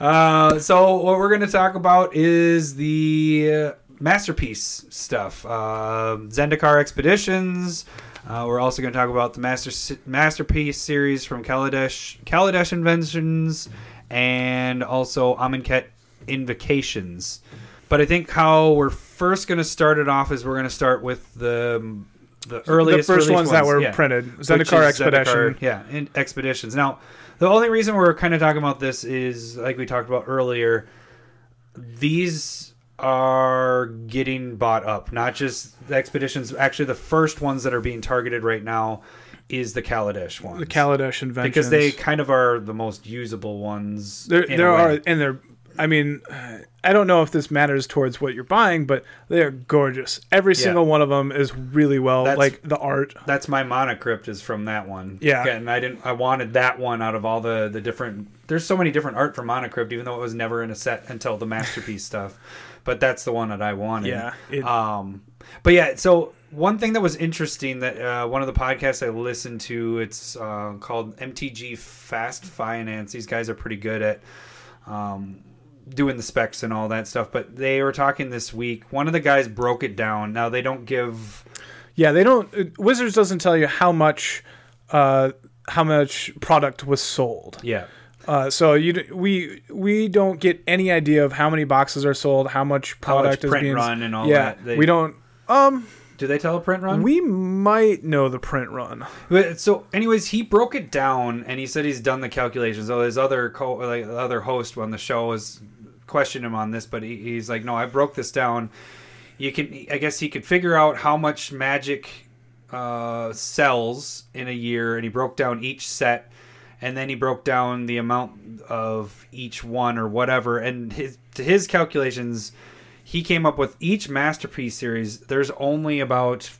Uh, so what we're going to talk about is the masterpiece stuff. Uh, Zendikar Expeditions. Uh, we're also going to talk about the master masterpiece series from Kaladesh Kaladesh Inventions and also Amonkhet Invocations. But I think how we're first going to start it off is we're going to start with the the the earliest first released ones that were yeah printed. Zendikar Expedition. Zendikar, yeah, in expeditions. Now, the only reason we're kind of talking about this is, like we talked about earlier, these are getting bought up. Not just the expeditions. Actually, the first ones that are being targeted right now is the Kaladesh one. The Kaladesh Inventions. because they kind of are the most usable ones. there there are and they're I mean I don't know if this matters towards what you're buying, but they are gorgeous. Every Yeah. single one of them is really well That's- like the art. That's my Mana Crypt is from that one. Yeah. and I didn't. I wanted that one out of all the the different. There's so many different art for Mana Crypt, even though it was never in a set until the masterpiece stuff. But that's the one that I wanted. Yeah, it- um. But yeah, so one thing that was interesting that uh, one of the podcasts I listened to, it's uh, called MTG Fast Finance. These guys are pretty good at. Um, doing the specs and all that stuff but they were talking this week one of the guys broke it down now they don't give Yeah, they don't uh, Wizards doesn't tell you how much uh how much product was sold. yeah Uh, so you we we don't get any idea of how many boxes are sold, how much How much product is print being run and all yeah, that. They- we don't. Um, Do they tell a print run? we might know the print run. But- so, anyways, he broke it down and he said he's done the calculations. So his other co, like other host on the show was questioned him on this, but he, he's like, "No, I broke this down. You can, I guess, he could figure out how much Magic uh, sells in a year, and he broke down each set." And then he broke down the amount of each one or whatever, and his to his calculations, he came up with each masterpiece series. There's only about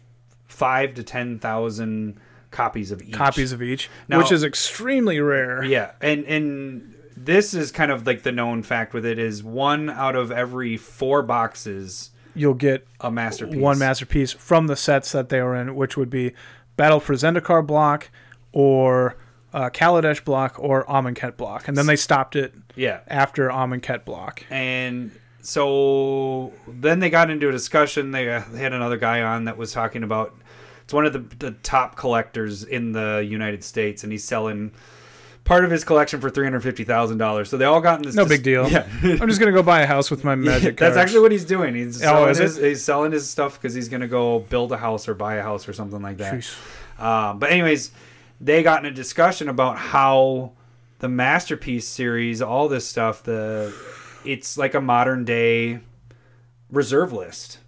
five to ten thousand copies of each. Copies of each, Now- which is extremely rare. Yeah, and and this is kind of like the known fact with it is one out of every four boxes You'll get a masterpiece. one masterpiece from the sets that they were in, which would be Battle for Zendikar block or uh, Kaladesh block or Amonkhet block, and then they stopped it Yeah, after Amonkhet block. and so then they got into a discussion. They, uh, they had another guy on that was talking about it's one of the, the top collectors in the United States, and he's selling part of his collection for three hundred fifty thousand dollars. So they all got in this. No dis- big deal. Yeah. I'm just gonna go buy a house with my magic. That's actually what he's doing. He's Oh, selling, is his, he's selling his stuff because he's going to go build a house or buy a house or something like that. Um, but anyways, they got in a discussion about how the masterpiece series, all this stuff, the it's like a modern day reserve list.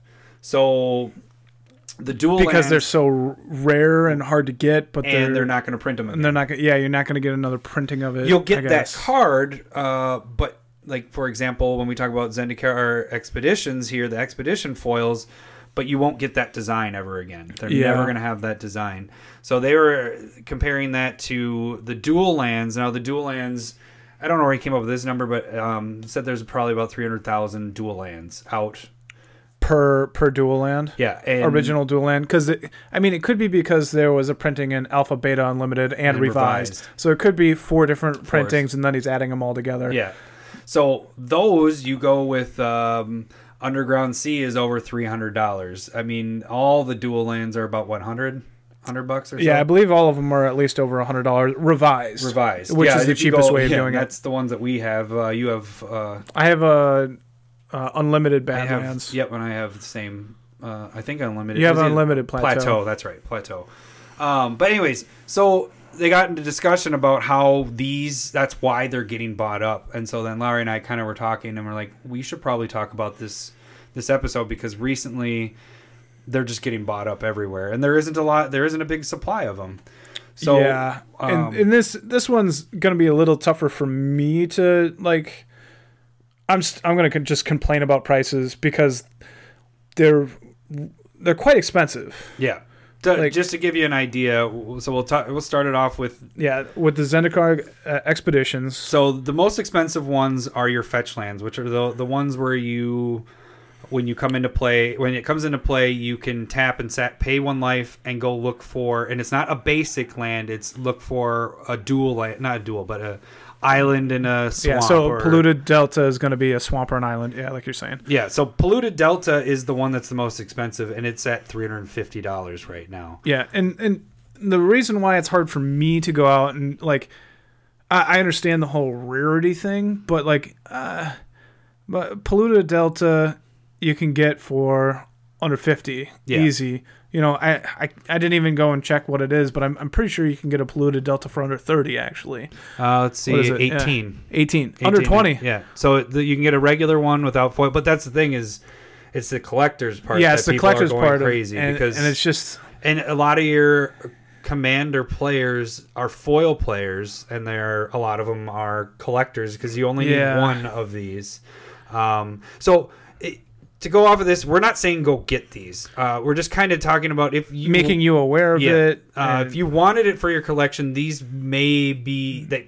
So the dual because they're so rare and hard to get, but they're, and they're not going to print them. and they're not. gonna- Yeah, you're not gonna get another printing of it. You'll get that card, uh, but like for example, when we talk about Zendikar expeditions here, the expedition foils, but you won't get that design ever again. They're Yeah. never going to have that design. So they were comparing that to the dual lands. Now the dual lands, I don't know where he came up with this number, but um, said there's probably about three hundred thousand dual lands out. per per dual land. Yeah, original dual land because I mean it could be because there was a printing in Alpha, Beta, Unlimited, and, And revised. revised. So it could be four different printings, and then he's adding them all together. Yeah. So those you go with um, Underground Sea is over three hundred dollars. I mean, all the dual lands are about what 100? 100 bucks or so. Yeah, I believe all of them are at least over a hundred dollars revised. revised, which Yeah, is the cheapest go- way of yeah, doing it. That's the ones that we have. Uh, you have. Uh, I have a uh, unlimited I have. Badlands. Yep, and I have the same. Uh, I think unlimited. You have unlimited plateau. plateau. That's right, plateau. Um, but anyways, so they got into discussion about how these. That's why they're getting bought up. And so then Larry and I kind of were talking, and we're like, we should probably talk about this this episode because recently they're just getting bought up everywhere, and there isn't a lot. There isn't a big supply of them. So yeah, um, and, and this this one's gonna be a little tougher for me to like. I'm st- I'm gonna con- just complain about prices because they're they're quite expensive. yeah. To- like- just to give you an idea, so we'll talk. We'll start it off with Yeah, with the Zendikar uh, expeditions. So the most expensive ones are your fetch lands, which are the the ones where you when you come into play when it comes into play you can tap and set, pay one life and go look for and it's not a basic land it's look for a dual land not a dual but a island and a swamp yeah, so or- polluted delta is going to be a swamp or an island. Yeah, like you're saying. yeah so polluted delta is the one that's the most expensive and it's at $350 right now Yeah, and and the reason why it's hard for me to go out and like, I, I understand the whole rarity thing, but like, uh, but polluted delta you can get for under fifty Yeah. easy. You know, I, I I didn't even go and check what it is, but I'm I'm pretty sure you can get a polluted delta for under thirty actually. uh, let's see What is it? Yeah. 18 18, under twenty. Yeah. So the, you can get a regular one without foil, but that's the thing is, it's the collector's part. Yeah, that it's the collector's part crazy of, and, because and it's just and a lot of your commander players are foil players, and there a lot of them are collectors because you only Yeah. need one of these. Um, so. To go off of this, we're not saying go get these. Uh, we're just kind of talking about if you making you aware of yeah. it. Uh, if you wanted it for your collection, these may be that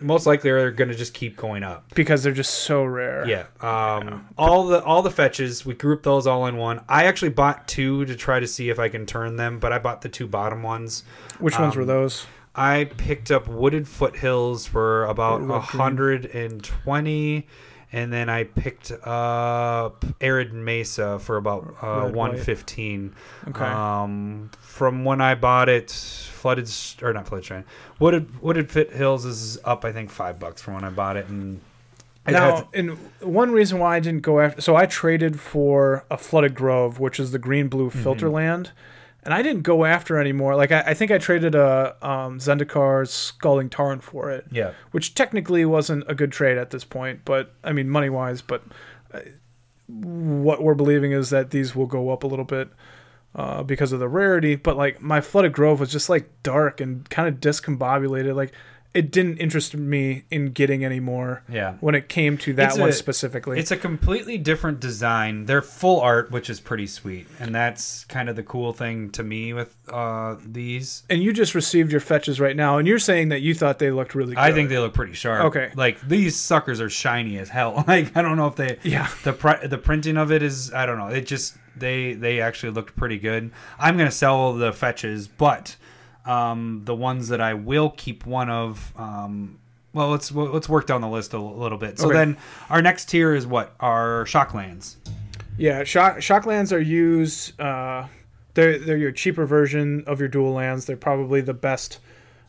most likely are going to just keep going up. because they're just so rare. Yeah. Um, all the all the fetches we grouped those all in one. I actually bought two to try to see if I can turn them, but I bought the two bottom ones. Which ones were Um, those? I picked up Wooded Foothills for about hundred and twenty, and then I picked up Arid Mesa for about uh, one fifteen. Okay. Um, from when I bought it, flooded or not flooded strand, Wooded Wooded Foothills is up I think five bucks from when I bought it, and Now, and one reason why I didn't go after, so I traded for a flooded grove, which is the green blue Mm-hmm. filter land, and I didn't go after anymore. Like I, I think I traded a um, Zendikar's Scalding Tarn for it, yeah. which technically wasn't a good trade at this point, but I mean money wise. But uh, what we're believing is that these will go up a little bit. Uh, because of the rarity, but like my flooded grove was just like dark and kind of discombobulated. Like it didn't interest me in getting any more Yeah. when it came to that It's one a- specifically. It's a completely different design. They're full art, which is pretty sweet, and that's kind of the cool thing to me with uh, these. and you just received your fetches right now, and you're saying that you thought they looked really good. I think they look pretty sharp. Okay. like these suckers are shiny as hell. Like I don't know if they. Yeah. The pri- the printing of it is I don't know. It just they they actually looked pretty good. I'm gonna sell the fetches, but um, the ones that I will keep one of. Um, well, let's let's work down the list a little bit. So Okay. then our next tier is what? Our shocklands. Yeah, shock shocklands are used. Uh, they're they're your cheaper version of your dual lands. They're probably the best,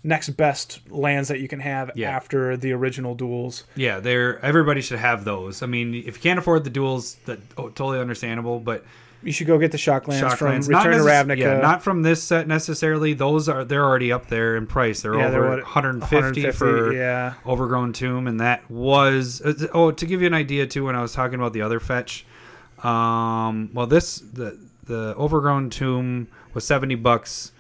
next best lands that you can have Yeah. after the original duels. Yeah, they're everybody should have those. I mean, if you can't afford the duels, that oh, totally understandable. But You should go get the shocklands from Return to necess- Ravnica. yeah, not from this set necessarily. Those are they're already up there in price. They're Yeah, over they're what, 150, for yeah. Overgrown Tomb, and that was uh, oh to give you an idea too. When I was talking about the other fetch, um, well this the the Overgrown Tomb was 70 bucks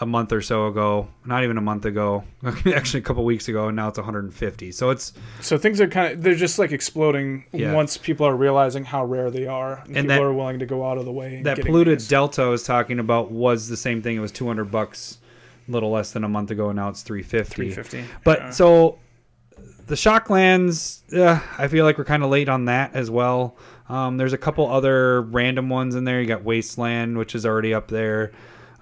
a month or so ago, not even a month ago, actually a couple weeks ago, and now it's 150. So it's So things are kind of they're just like exploding Yeah. once people are realizing how rare they are, and, And people that- are willing to go out of the way. And that polluted these. delta I was talking about was the same thing. It was 200 bucks, a little less than a month ago, and now it's 350. 350. But Yeah. so the Shocklands, uh, I feel like we're kind of late on that as well. Um, there's a couple other random ones in there. You got Wasteland, which is already up there.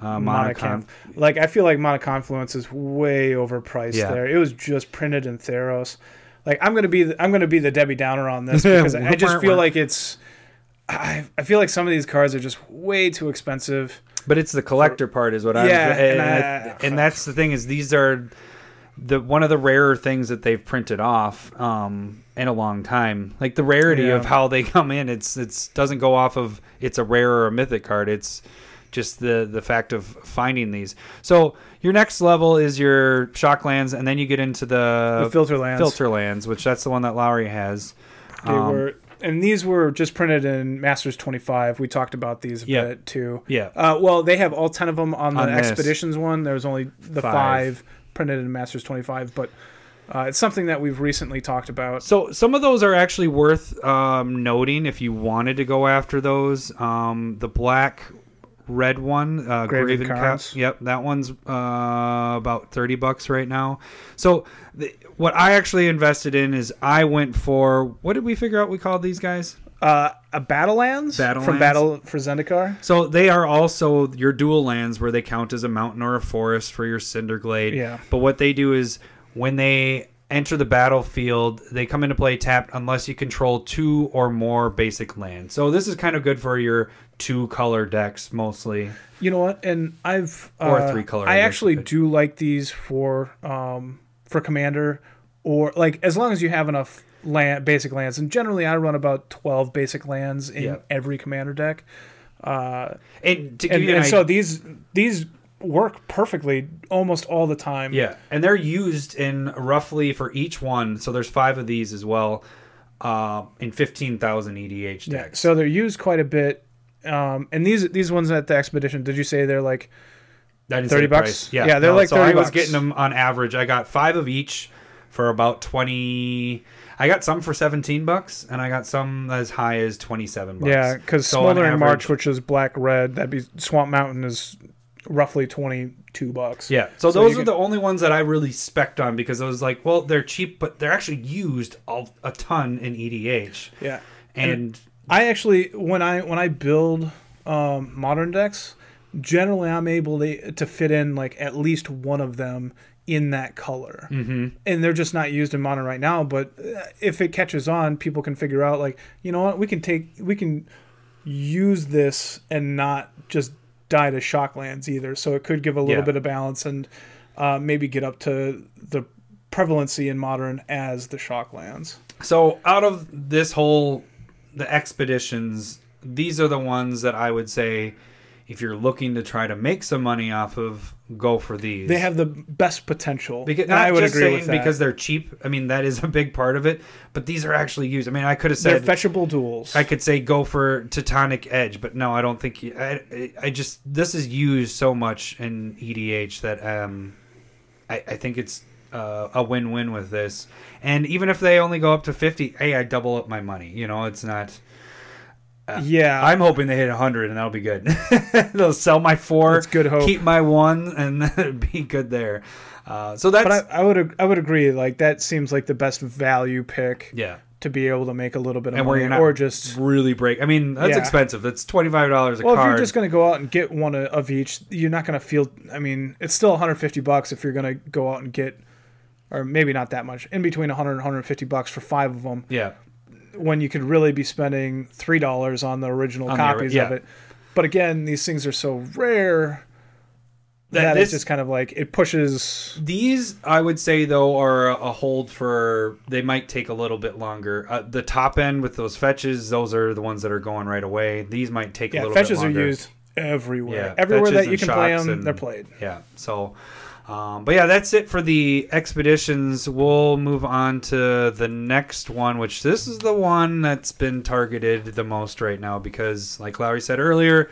Uh, Monocon. Monoconf- like I feel like Mana Confluence is way overpriced Yeah. there. It was just printed in Theros. Like I'm gonna be the, I'm gonna be the Debbie Downer on this because I just feel like it's I, I feel like some of these cards are just way too expensive. But it's the collector part, is what I. Yeah, and, I- and that's the thing is these are the one of the rarer things that they've printed off um, in a long time. Like the rarity Yeah. of how they come in, it's it's doesn't go off of it's a rare or a mythic card. It's just the the fact of finding these. So your next level is your shock lands, and then you get into the, The filter lands. filter lands, which that's the one that Lowry has. Okay, Um, where and these were just printed in Masters 25. We talked about these a Yeah. bit too. Yeah. Uh, well, they have all 10 of them on the On. Expeditions one. There's only the Five. five, printed in Masters 25, but uh, it's something that we've recently talked about. So some of those are actually worth um, noting if you wanted to go after those. Um, the black red one, uh, Graven Cap. Yep, that one's uh, about thirty bucks right now. So the, what I actually invested in is I went for what did we figure out we called these guys? Uh, a Battlelands, Battlelands. from Battle for Zendikar. So they are also your dual lands where they count as a mountain or a forest for your Cinderglade. Yeah. But what they do is when they enter the battlefield, they come into play tapped unless you control two or more basic lands. So this is kind of good for your two color decks mostly. You know what? And I've Or uh, three color, I actually do like these for um for commander or like as long as you have enough land basic lands. And generally, I run about 12 basic lands in Yeah. every commander deck. Uh, And to give and, you an and idea, so these these work perfectly almost all the time. Yeah, and they're used in roughly for each one. So there's five of these as well, uh, in fifteen thousand EDH decks. Yeah. So they're used quite a bit. Um, and these these ones at the expedition, did you say they're like 30 bucks? price. Yeah, Yeah, they're like so 30 I was bucks. getting them on average. I got five of each for about twenty. I got some for seventeen bucks, and I got some as high as twenty-seven bucks. yeah? Because So Smoldering Marsh, which is black red, that'd be Swamp Mountain is roughly 22 bucks. Yeah, so, So those are can- the only ones that I really spec on because I was like, well, they're cheap, but they're actually used a, a ton in EDH. Yeah. And I actually when I when I build um, modern decks, generally I'm able to to fit in like at least one of them in that color, mm-hmm. and they're just not used in modern right now. But uh, if it catches on, people can figure out like you know what we can take we can use this and not just die to shock lands either. So it could give a little Yeah. bit of balance and uh, maybe get up to the prevalency in modern as the shock lands. So out of this whole the expeditions, these are the ones that I would say if you're looking to try to make some money off of, go for these. They have the best potential. because I would agree with that. because they're cheap. I mean that is a big part of it, but these are actually used. I mean I could have they're said fetchable duels. I could say go for Titanic Edge, but no, I don't think. you- I, I- I just this is used so much in EDH that um, I, I think it's uh, a win-win with this. And even if they only go up to fifty, hey, I double up my money. You know, it's not. Yeah, I'm hoping they hit hundred, and that'll be good. They'll sell my four, That's good hope. keep my one, and be good there. Uh, so that's but I, I would I would agree. Like that seems like the best value pick yeah. to be able to make a little bit of And money, or just really break. I mean, that's Yeah. expensive. That's twenty five dollars a well, card. if you're just going to go out and get one of- of each, you're not going to feel. I mean, it's still 150 bucks if you're going to go out and get, or maybe not that much, in between 100 and 150 bucks for five of them, yeah. When you could really be spending three dollars on the original On the copies yeah. of it. But again, these things are so rare That that, this- it's just kind of like it pushes. These, I would say, though, are a hold for. They might take a little bit longer. Uh, the top end with those fetches, those are the ones that are going right away. These might take a little fetches bit longer. Fetches are used everywhere. Yeah, everywhere that you can play them, and- they're played. Yeah. So, um, but yeah, that's it for the expeditions. We'll move on to the next one, which this is the one that's been targeted the most right now because, like Lowry said earlier,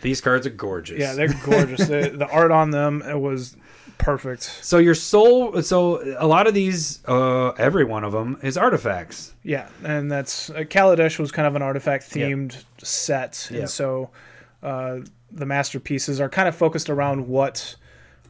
these cards are gorgeous. Yeah, they're gorgeous. the, the art on them it was perfect. So your soul, so a lot of these, uh, every one of them is artifacts. Yeah, and that's uh, Kaladesh was kind of an artifact themed set, Yep. and so uh, the masterpieces are kind of focused around what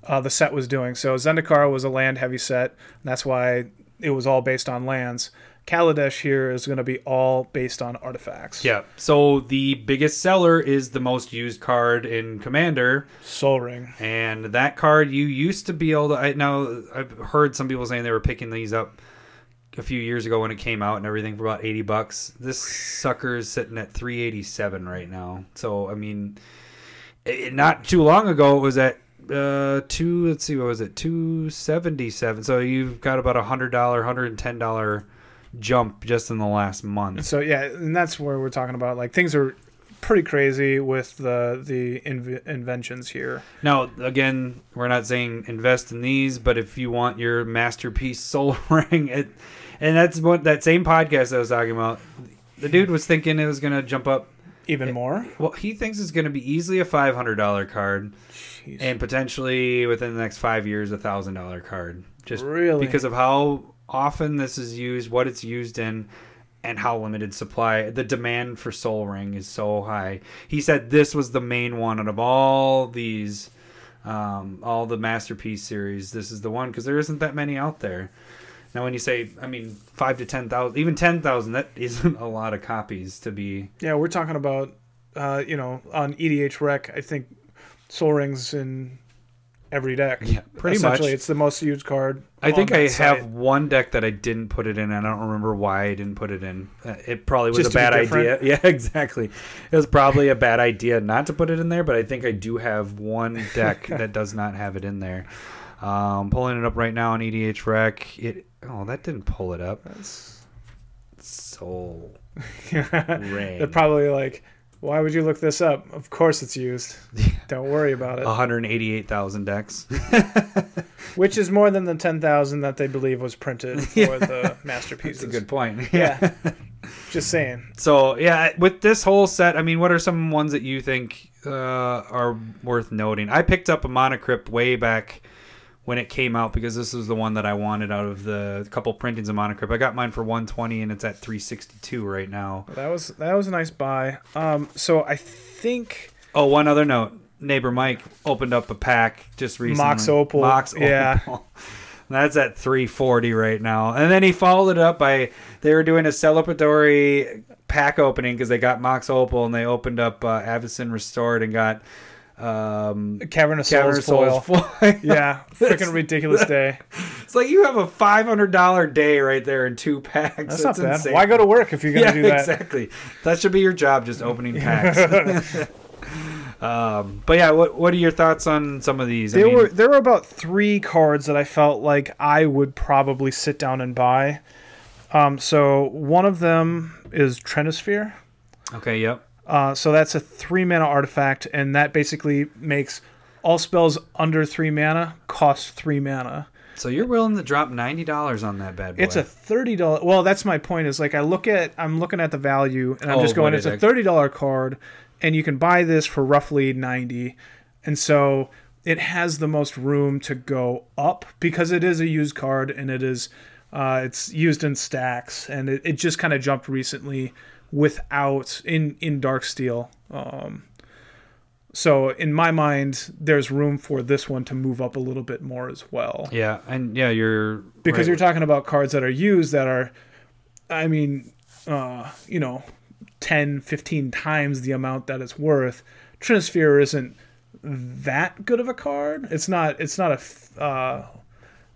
uh, the set was doing. So Zendikar was a land heavy set, and that's why it was all based on lands. Kaladesh here is going to be all based on artifacts. Yeah. So the biggest seller is the most used card in Commander, Sol Ring. and that card you used to be able to. I now I've heard some people saying they were picking these up a few years ago when it came out and everything for about eighty bucks. This sucker is sitting at three eighty seven right now. So I mean, it, not too long ago it was at uh two let's see what was it 277 so you've got about a hundred dollar hundred and ten dollar jump just in the last month So yeah, and that's where we're talking about like things are pretty crazy with the the inv- inventions here. Now, again, we're not saying invest in these, but if you want your masterpiece sol ring, it, and that's what that same podcast I was talking about. the dude was thinking it was gonna jump up. Even more. Well, he thinks it's gonna be easily a five hundred dollar card, Jeez. and potentially within the next five years, a thousand dollar card. Just really? because of how often this is used, what it's used in, and how limited supply. The demand for Sol Ring is so high. He said this was the main one out of all these, um, all the masterpiece series. This is the one because there isn't that many out there. Now, when you say, I mean, five to ten thousand, even ten thousand, that isn't a lot of copies to be. yeah, we're talking about, uh, you know, on EDH Rec. I think Sol Rings in every deck. Yeah, pretty Essentially, much. it's the most used card. I think I site. have one deck that I didn't put it in. and I don't remember why I didn't put it in. Uh, It probably was Just a bad idea. Yeah, exactly. It was probably a bad idea not to put it in there, but I think I do have one deck that does not have it in there. Um, pulling it up right now on EDH Rec. It oh that didn't pull it up. That's- Sol They're probably like, why would you look this up? Of course it's used. Don't worry about it. 188,000 decks. Which is more than the 10,000 that they believe was printed for the masterpieces. That's a good point. Yeah. Just saying. So yeah, with this whole set, I mean, what are some ones that you think uh, are worth noting? I picked up a Mana Crypt way back when it came out because this was the one that I wanted out of the couple printings of Mana Crypt. I got mine for 120 and it's at 362 right now. That was that was a nice buy. Um, so I think Oh, one other note: neighbor Mike opened up a pack just recently. Mox Opal, Mox yeah. That's at 340 right now. And then he followed it up by they were doing a celebratory pack opening because they got Mox Opal and they opened up uh, Avacyn Restored and got um, Cavern of Cavern Souls of Souls foil. foil. Yeah, freaking ridiculous day. It's like you have a $500 day right there in two packs. That's not bad. insane. Why go to work if you're gonna yeah, do that? exactly. That should be your job, just opening packs. um, but yeah, what what are your thoughts on some of these? I There mean- were there were about three cards that I felt like I would probably sit down and buy. Um, so one of them is Trinisphere. okay, yep. Uh, so that's a three mana artifact, and that basically makes all spells under three mana cost three mana. So you're willing to drop ninety dollars on that bad boy? It's a thirty dollar. Well, that's my point. Is like I look at I'm looking at the value, and I'm Oh, just going. It's a thirty dollar card, and you can buy this for roughly ninety, and so it has the most room to go up because it is a used card and it is uh, it's used in stacks, and it, it just kind of jumped recently without in in Darksteel. Um, so in my mind, there's room for this one to move up a little bit more as well yeah, and yeah, you're because right. you're talking about cards that are used that are i mean uh you know 10 15 times the amount that it's worth Trinisphere isn't that good of a card it's not it's not a uh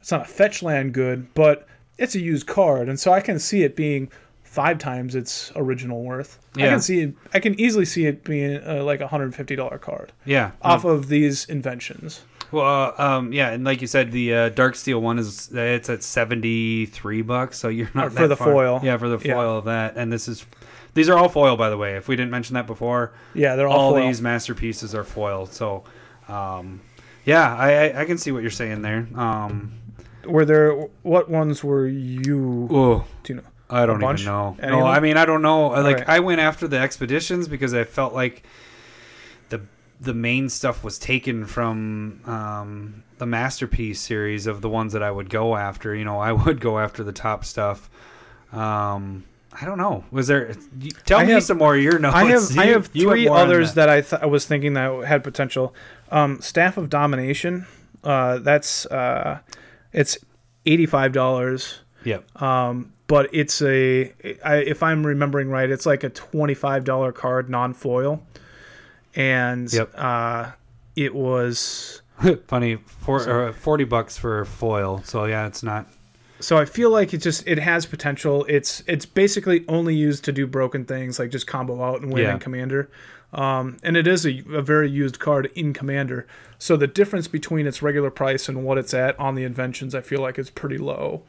it's not a fetch land good but it's a used card and so i can see it being five times its original worth i can see it i can easily see it being uh, like a $150 card yeah. off of these inventions Well, uh, um, yeah, and like you said, the uh, Darksteel one is it's at seventy three bucks. So you're not Or for that the far- foil. Yeah, for the Yeah. foil of that, and this is these are all foil by the way. If we didn't mention that before, yeah they're all, all these masterpieces are foil. So, um, yeah, I, I I can see what you're saying there. Um, were there what ones were you oh, do you know I don't even know. Any No. I mean I don't know. Like right. I went after the expeditions because I felt like the the main stuff was taken from um, the masterpiece series of the ones that I would go after. You know, I would go after the top stuff. Um, I don't know. Was there? Tell I me have- some more. of Your notes. I have I have three others that, I th- I was thinking that had potential. Um, Staff of Domination. Uh, that's uh, it's eighty five dollars. Yep. Um, but it's a I, if I'm remembering right, it's like a twenty five dollar card non foil, and Yep. uh, it was. Funny. For, uh, Forty bucks for foil. So yeah, it's not. So I feel like it just it has potential. It's it's basically only used to do broken things like just combo out and win Yeah. in commander. Um, and it is a, a very used card in commander. So the difference between its regular price and what it's at on the inventions, I feel like is pretty low.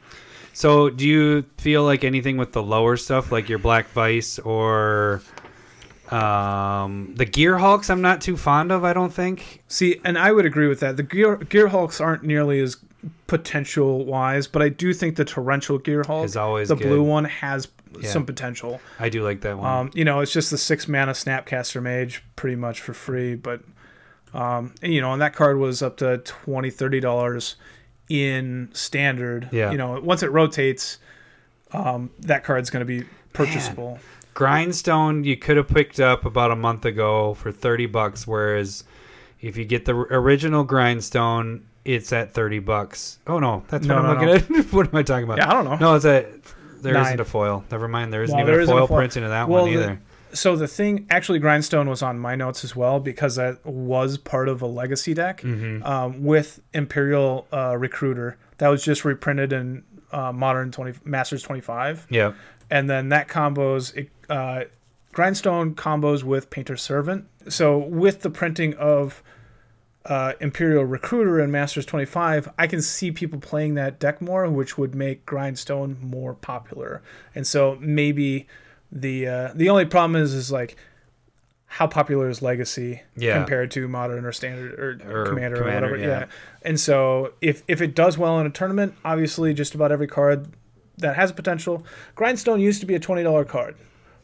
So, do you feel like anything with the lower stuff, like your Black Vise or um, the Gear Hulks? I'm not too fond of. I don't think. See, and I would agree with that. The gear gear hulks aren't nearly as potential wise, but I do think the torrential gear hulk, Is always the good. blue one, has Yeah. some potential. I do like that one. Um, you know, it's just the six mana Snapcaster Mage pretty much for free, but um, and, you know, and that card was up to 20 30 dollars in standard. Yeah. You know, once it rotates, um, that card's going to be purchasable. Grindstone you could have picked up about a month ago for 30 bucks whereas if you get the original Grindstone it's at 30 bucks. Oh no, that's No, what I'm no, looking at. what am I talking about? Yeah, I don't know. No, it's a there not a foil. Never mind, there isn't Well, even there a foil, foil. print into that Well, one the- either. So the thing, actually, Grindstone was on my notes as well because that was part of a legacy deck Mm-hmm. um, with Imperial uh, Recruiter that was just reprinted in uh, Modern 20 Masters 25, Yeah. and then that combos it, uh, Grindstone combos with Painter Servant. So with the printing of uh, Imperial Recruiter in Masters 25, I can see people playing that deck more, which would make Grindstone more popular. And so maybe the uh, the only problem is is like how popular is Legacy Yeah. compared to Modern or Standard or, Or Commander, or whatever. yeah. Yeah. And so if if it does well in a tournament, obviously just about every card that has a potential. Grindstone used to be a twenty dollar card.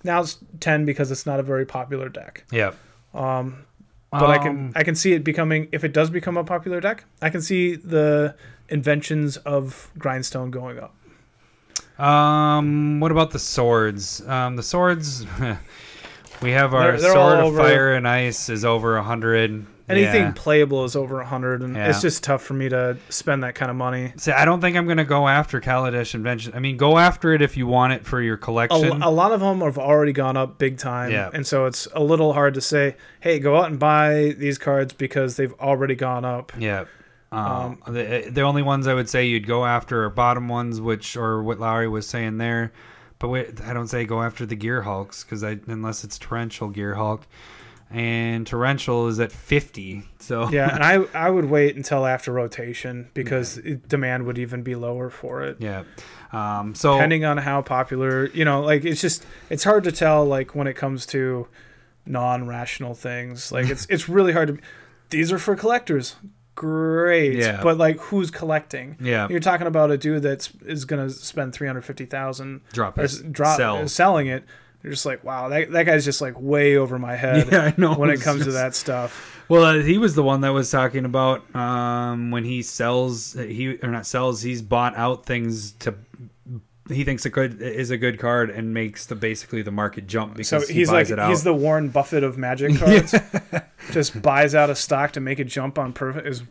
Now it's ten because it's not a very popular deck. Yeah. Um, but I can Um, I can see it becoming if it does become a popular deck. I can see the inventions of Grindstone going up. Um, what about the swords? Um, the swords. we have our They're- they're all sword of over- fire and ice is over a hundred. Anything playable is over 100 and Yeah. it's just tough for me to spend that kind of money. See, I don't think I'm gonna go after Kaladesh Invention. I mean, go after it if you want it for your A, collection. a lot of them have already gone up big time Yeah. and so it's a little hard to say, "Hey, go out and buy these cards because they've already gone up." Yeah. Um, the the only ones I would say you'd go after are bottom ones, which or what Lowry was saying there. But wait, I don't say go after the Gear Hulks because I unless it's Torrential Gear Hulk, and Torrential is at fifty. So Yeah, and I I would wait until after rotation because it- demand would even be lower for it. yeah. Um, so depending on how popular you know like it's just it's hard to tell like when it comes to non-rational things like it's it's really hard to these are for collectors great Yeah. but like who's collecting yeah, you're talking about a dude that's is gonna spend 350000 drop it, drop sell. selling it you're just like wow that, that guy's just like way over my head Yeah, I know. when it comes to that stuff Well, uh, he was the one that was talking about um, when he sells he or not sells. He's bought out things to. He thinks a good is a good card and makes the basically the market jump because so he he's buys like it out. he's the warren buffett of magic cards just buys out a stock to make it jump on perfect is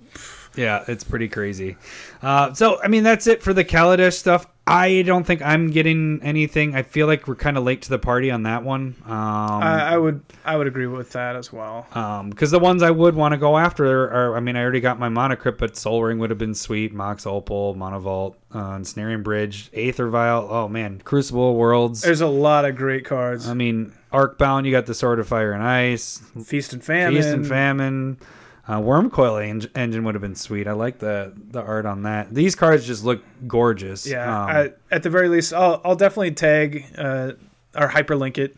Yeah, it's pretty crazy. Uh, so, I mean, that's it for the Kaladesh stuff. I don't think I'm getting anything. I feel like we're kind of late to the party on that one. Um, I, I would I would agree with that as well. because the ones I would want to go after are, I mean, I already got my Mana Crypt, but Sol Ring would have been sweet. Mox Opal, Mana Vault, uh, Ensnaring Bridge, Aether Vial. Oh, man. Crucible Worlds. There's a lot of great cards. I mean, Arcbound, you got the Sword of Fire and Ice. Feast and Famine. Feast and Famine. Uh, Wormcoil en- Engine would have been sweet. I like the the art on that. These cards just look gorgeous. Yeah, Um, I, at the very least, I'll I'll definitely tag uh, or hyperlink it.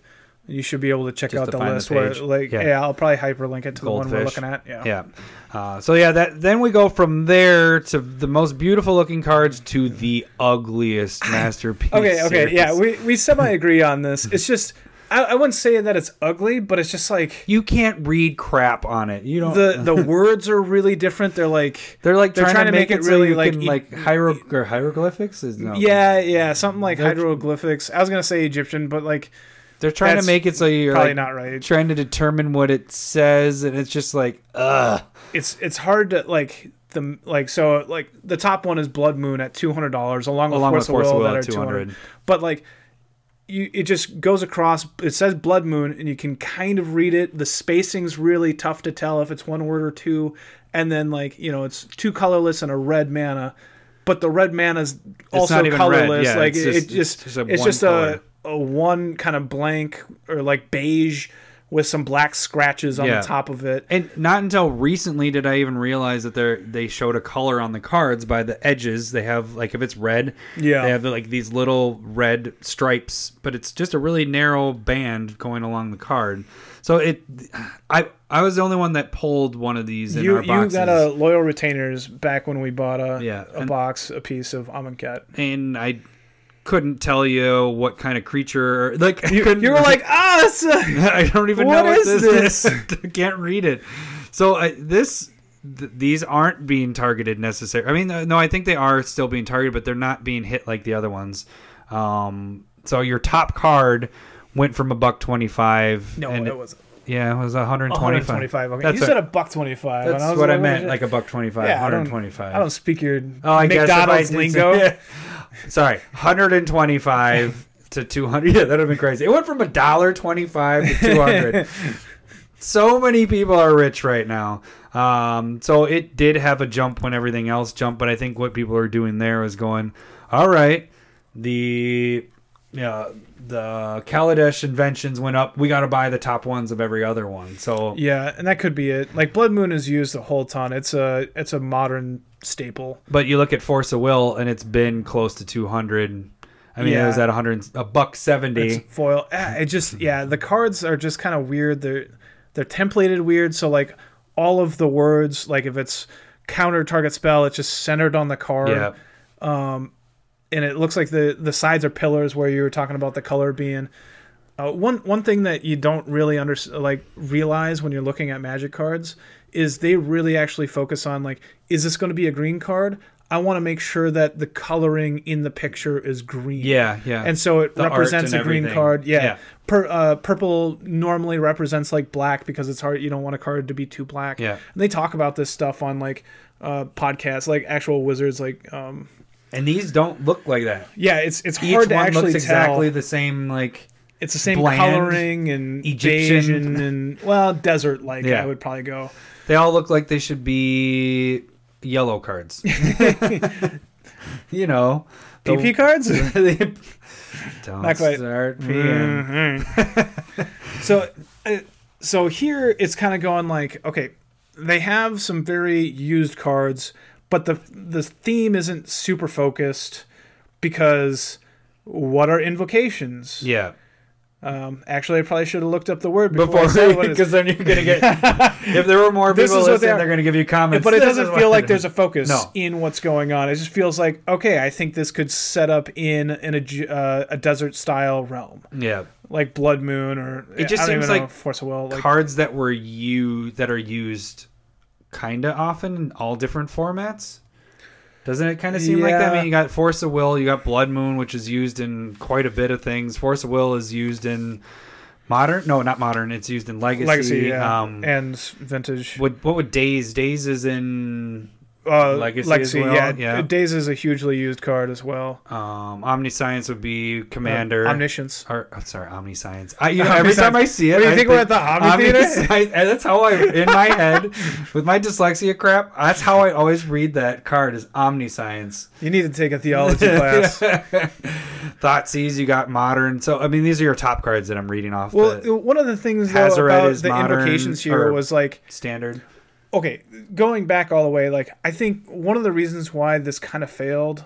You should be able to check out to the find the list where like Yeah. yeah. I'll probably hyperlink it to the one we're looking at. Yeah. yeah. Uh, so yeah, that then we go from there to the most beautiful looking cards to the ugliest masterpiece. Okay, okay, series. yeah, we, we semi agree on this. It's just I, I wouldn't say that it's ugly, but it's just like you can't read crap on it. You don't. the the words are really different. They're like they're like they're trying, to make, it, so really, you like, can e- like hiero or hieroglyphics. Is no. yeah, yeah, something like They're- hieroglyphics. I was gonna say Egyptian, but like they're trying to make it so you're probably like, not right. trying to determine what it says, and it's just like, ugh. it's it's hard to like the like so like the top one is Blood Moon at two hundred dollars along with Along Force, with Force of Will, Will that are two hundred. 200. But like you it just goes across it says Blood Moon and you can kind of read it. The spacing's really tough to tell if it's one word or two. And then like, you know, it's two colorless and a red mana. But the red mana's also not even red. colorless. Yeah, like it's it, just- just it's just a it's just a, a one kind of blank or like beige with some black scratches on Yeah. the top of it. And not until recently did I even realize that they they showed a color on the cards by the edges. They have like if it's red, Yeah. they have like these little red stripes, but it's just a really narrow band going along the card. So it, I I was the only one that pulled one of these in you our you boxes, got a loyal retainers back when we bought a Yeah, a and- box a piece of Amonkhet. and I couldn't tell you what kind of creature. Like You, you were like, ah, a- I don't even What know what is this, is. I can't read it. So uh, this th- these aren't being targeted necessarily. I mean, uh, no, I think they are still being targeted, but they're not being hit like the other ones. Um, so your top card went from a buck twenty five. no, and it was yeah, it was one hundred twenty five. 125. Okay. That's you said a buck 25. That's what I like, meant, like a buck twenty five, Yeah, I don't- hundred twenty five. I don't speak your Oh, I guess I McDonald's did lingo. say- Sorry, 125 to 200. Yeah, that'd have been crazy. It went from a dollar 25 to 200. so many people are rich right now. Um, so it did have a jump when everything else jumped, but I think what people are doing there is going, all right, the yeah, the Kaladesh inventions went up. We got to buy the top ones of every other one. So Yeah, and that could be it. Like Blood Moon is used a whole ton. It's a it's a modern staple. But you look at Force of Will, and it's been close to 200. I mean, it was at 100, a buck 70. It's foil. Ah, It just yeah, the cards are just kind of weird. They're they're templated weird. So like all of the words, like if it's counter target spell, it's just centered on the card. yeah. And it looks like the the sides are pillars where you were talking about the color being uh, one one thing that you don't really under like realize when you're looking at magic cards is they really actually focus on like is this going to be a green card i want to make sure that the coloring in the picture is green Yeah, yeah. and so it The represents a green everything. card yeah, Yeah. Per, uh, purple normally represents like black because it's hard you don't want a card to be too black Yeah. and they talk about this stuff on like uh, podcasts like actual wizards like um, and these don't look like that. yeah it's it's Each hard to one actually looks exactly the same. Like it's the same bland, coloring and Egyptian. Egyptian and well desert like Yeah. I would probably go. they all look like they should be yellow cards. you know, the- PP cards. don't Not quite. start peeing. Mhm. so uh, so here it's kind of going like okay, they have some very used cards, but the the theme isn't super focused because what are invocations? Yeah. Um, actually, I probably should have looked up the word before, Before, I said what it is. because then you're gonna get. if there were more This people is listening, they are. they're gonna give you comments. but it This doesn't feel like there's a focus No. in what's going on. It just feels like okay, I think this could set up in in a uh, a desert style realm, Yeah. like Blood Moon or It just seems even know, like Force of Will. Like, cards that were you that are used kind of often in all different formats. Doesn't it kind of seem like that? I mean, you got Force of Will, you got Blood Moon, which is used in quite a bit of things. Force of Will is used in modern, no, not modern. It's used in Legacy. Legacy, yeah, Um, and Vintage. what what would Daze? Daze is in Uh, Legacy as well, yeah. yeah. Daze is a hugely used card as well. um, Omniscience would be Commander. Uh, Omniscience. or oh, sorry, Omniscience. I, you know, every time I see it, do you I think we're at the Omni Theater? Omniscience- and that's how I in my head with my dyslexia crap. That's how I always read that card is Omniscience. You need to take a theology class. Thoughtseize, you got modern. So I mean, these are your top cards that I'm reading off. Well, one of the things though, about the modern, invocations here was like standard. Okay, going back all the way, like I think one of the reasons why this kind of failed,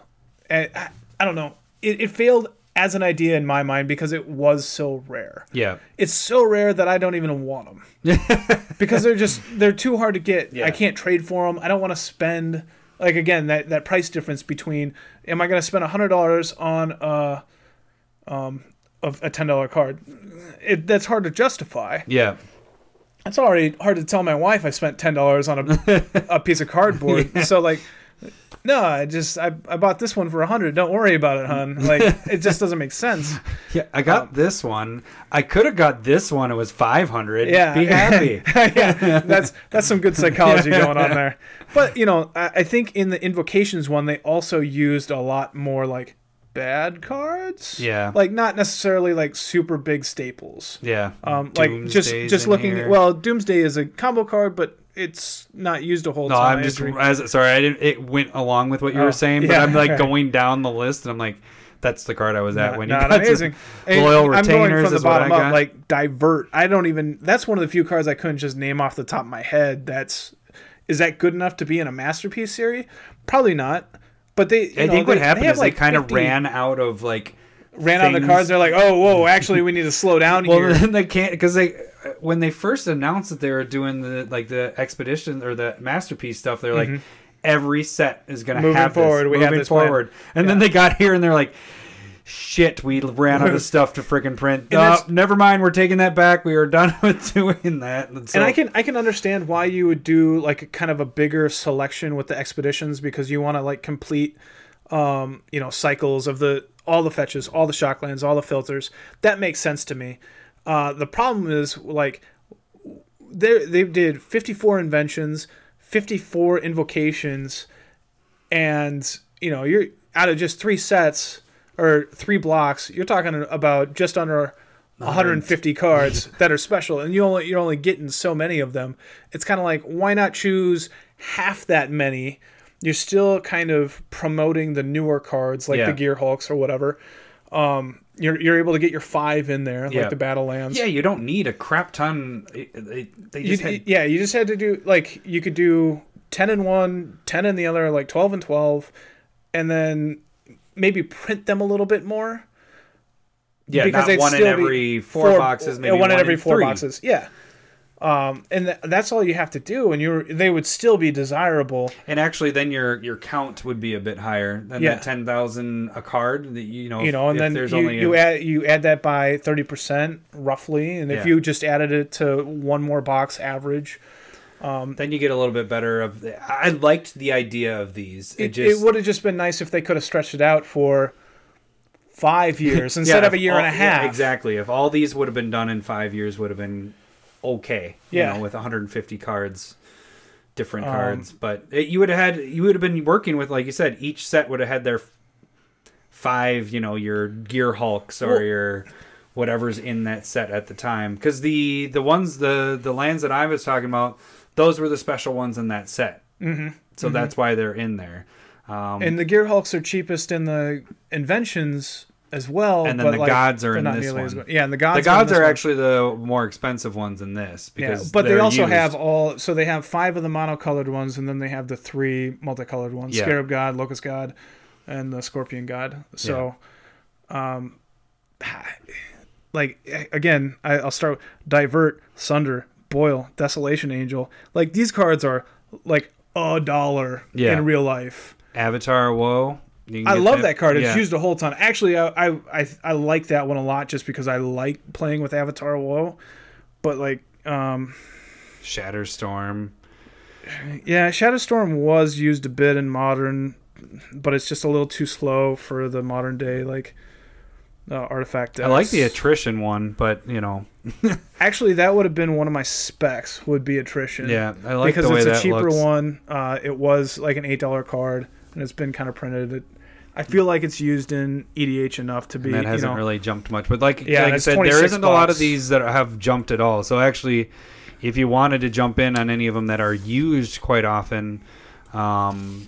I, I, I don't know, it, it failed as an idea in my mind because it was so rare. Yeah, It's so rare that I don't even want them because they're just they're too hard to get. Yeah. I can't trade for them. I don't want to spend like again that that price difference between am I going to spend hundred dollars on a um of a ten dollar card? It, that's hard to justify. yeah. It's already hard to tell my wife I spent ten dollars on a, a piece of cardboard. So like, no, I just I, I bought this one for a hundred. Don't worry about it, hun. Like it just doesn't make sense. Yeah, I got um, this one. I could have got this one. It was five hundred. Yeah, be happy. yeah, that's that's some good psychology going on there. But you know, I, I think in the invocations one, they also used a lot more like bad cards. Yeah. like not necessarily like super big staples. yeah, Um, like just Doomsday's just in looking. here. Well, Doomsday is a combo card, but it's not used a whole No, time. I'm just as sorry. I didn't. It went along with what you Oh, were saying, but yeah. I'm like going down the list, and I'm like, that's the card I was at not, when you not got to amazing. And Loyal I'm going Retainers from the bottom up. Like divert. I don't even. That's one of the few cards I couldn't just name off the top of my head. That's is that good enough to be in a masterpiece series? Probably not. But they. I know, think what they- happened they is like they kind of ran out of like. ran out of the things. cards. They're like, oh, whoa, actually, we need to slow down Well, here. then they can't because they when they first announced that they were doing the like the expedition or the masterpiece stuff. They're like, every set is going to Mm-hmm. Have forward, this, we have moving this plan. forward, and then they got here and they're like. Shit, we ran out of stuff to freaking print. Uh, never mind, we're taking that back. We are done with doing that. And, so, and I can I can understand why you would do like a kind of a bigger selection with the expeditions because you want to like complete um you know cycles of the all the fetches, all the shocklands, all the filters. That makes sense to me. Uh the problem is like they they did 54 inventions, 54 invocations and you know, you're out of just 3 sets or 3 blocks, you're talking about just under 150 cards that are special and you only you're only getting so many of them it's kind of like why not choose half that many you're still kind of promoting the newer cards like Yeah. the gear hulks or whatever um you're, you're able to get your five in there Yeah. like the battle lands yeah, you don't need a crap ton. It- They you, had, yeah you just had to do like you could do 10 and 1 10 and the other like 12 and 12 and then maybe print them a little bit more yeah, because not one in every four, boxes, uh, maybe one in every four three. boxes. Yeah. Um, and th- that's all you have to do, and you're they would still be desirable. And actually, then your your count would be a bit higher than Yeah. that ten thousand a card. That you know, You know, and if then there's you, only you a, add you add that by thirty percent roughly, and if Yeah. you just added it to one more box average, then you get a little bit better of. The, I liked the idea of these. It, it, just it would have just been nice if they could have stretched it out for five years instead yeah, of a year all- and a half. yeah, exactly. If all these would have been done in five years, would have been okay. Yeah. you know, with 150 cards, different Um, cards. But it, you would have had you would have been working with like you said. Each set would have had their five. You know, your Gear Hulks or Well- your whatever's in that set at the time. Because the the ones the the lands that I was talking about, those were the special ones in that set. Mhm. So that's why they're in there. Um, And the Gear Hulks are cheapest in the inventions as well. And then the like, gods are in this one. good. Yeah, and the gods. the gods are one. actually the more expensive ones in this Yeah, because but they also used. have all. So they have five of the monocolored ones, and then they have the three multicolored ones: Yeah. Scarab God, Locust God, and the Scorpion God. So, um, like again, I, I'll start Divert, Sunder, Boil, Desolation Angel. Like these cards are like a dollar Yeah. in real life. Avatar Woe. I love that card. It's yeah. used a whole ton. Actually, I, I I like that one a lot just because I like playing with Avatar Woe. But like, um, Shatterstorm. yeah, Shatterstorm was used a bit in modern, but it's just a little too slow for the modern day like uh, artifact. I like the attrition one, but you know, Actually, that would have been one of my specs. Would be attrition. yeah, I like because the way it's a cheaper looks. one. Uh, it was like an eight dollar card, and it's been kind of printed. It, I feel like it's used in EDH enough to be. And that hasn't know, really jumped much, but like, Yeah, like I said, there 26 isn't a lot of these that have jumped at all. So actually, if you wanted to jump in on any of them that are used quite often, um,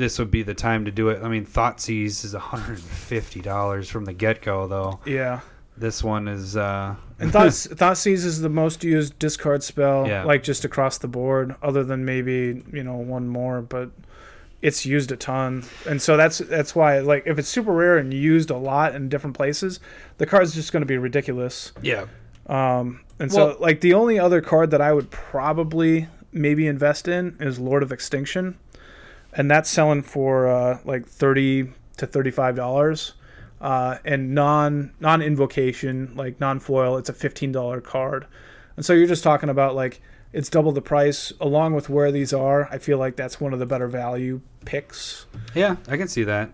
this would be the time to do it. I mean, Thoughtseize is $150 from the get go, though. Yeah. This one is uh, And Thought Thoughtseize is the most used discard spell, Yeah. like just across the board, other than maybe you know one more, but it's used a ton, and so that's that's why like if it's super rare and used a lot in different places, the card's just going to be ridiculous. yeah. Um, and Well- so like the only other card that I would probably maybe invest in is Lord of Extinction, and that's selling for uh, like thirty to thirty five dollars. Uh, and non non invocation like non foil, it's a fifteen dollar card, and so you're just talking about like it's double the price. Along with where these are, I feel like that's one of the better value picks. Yeah, I can see that.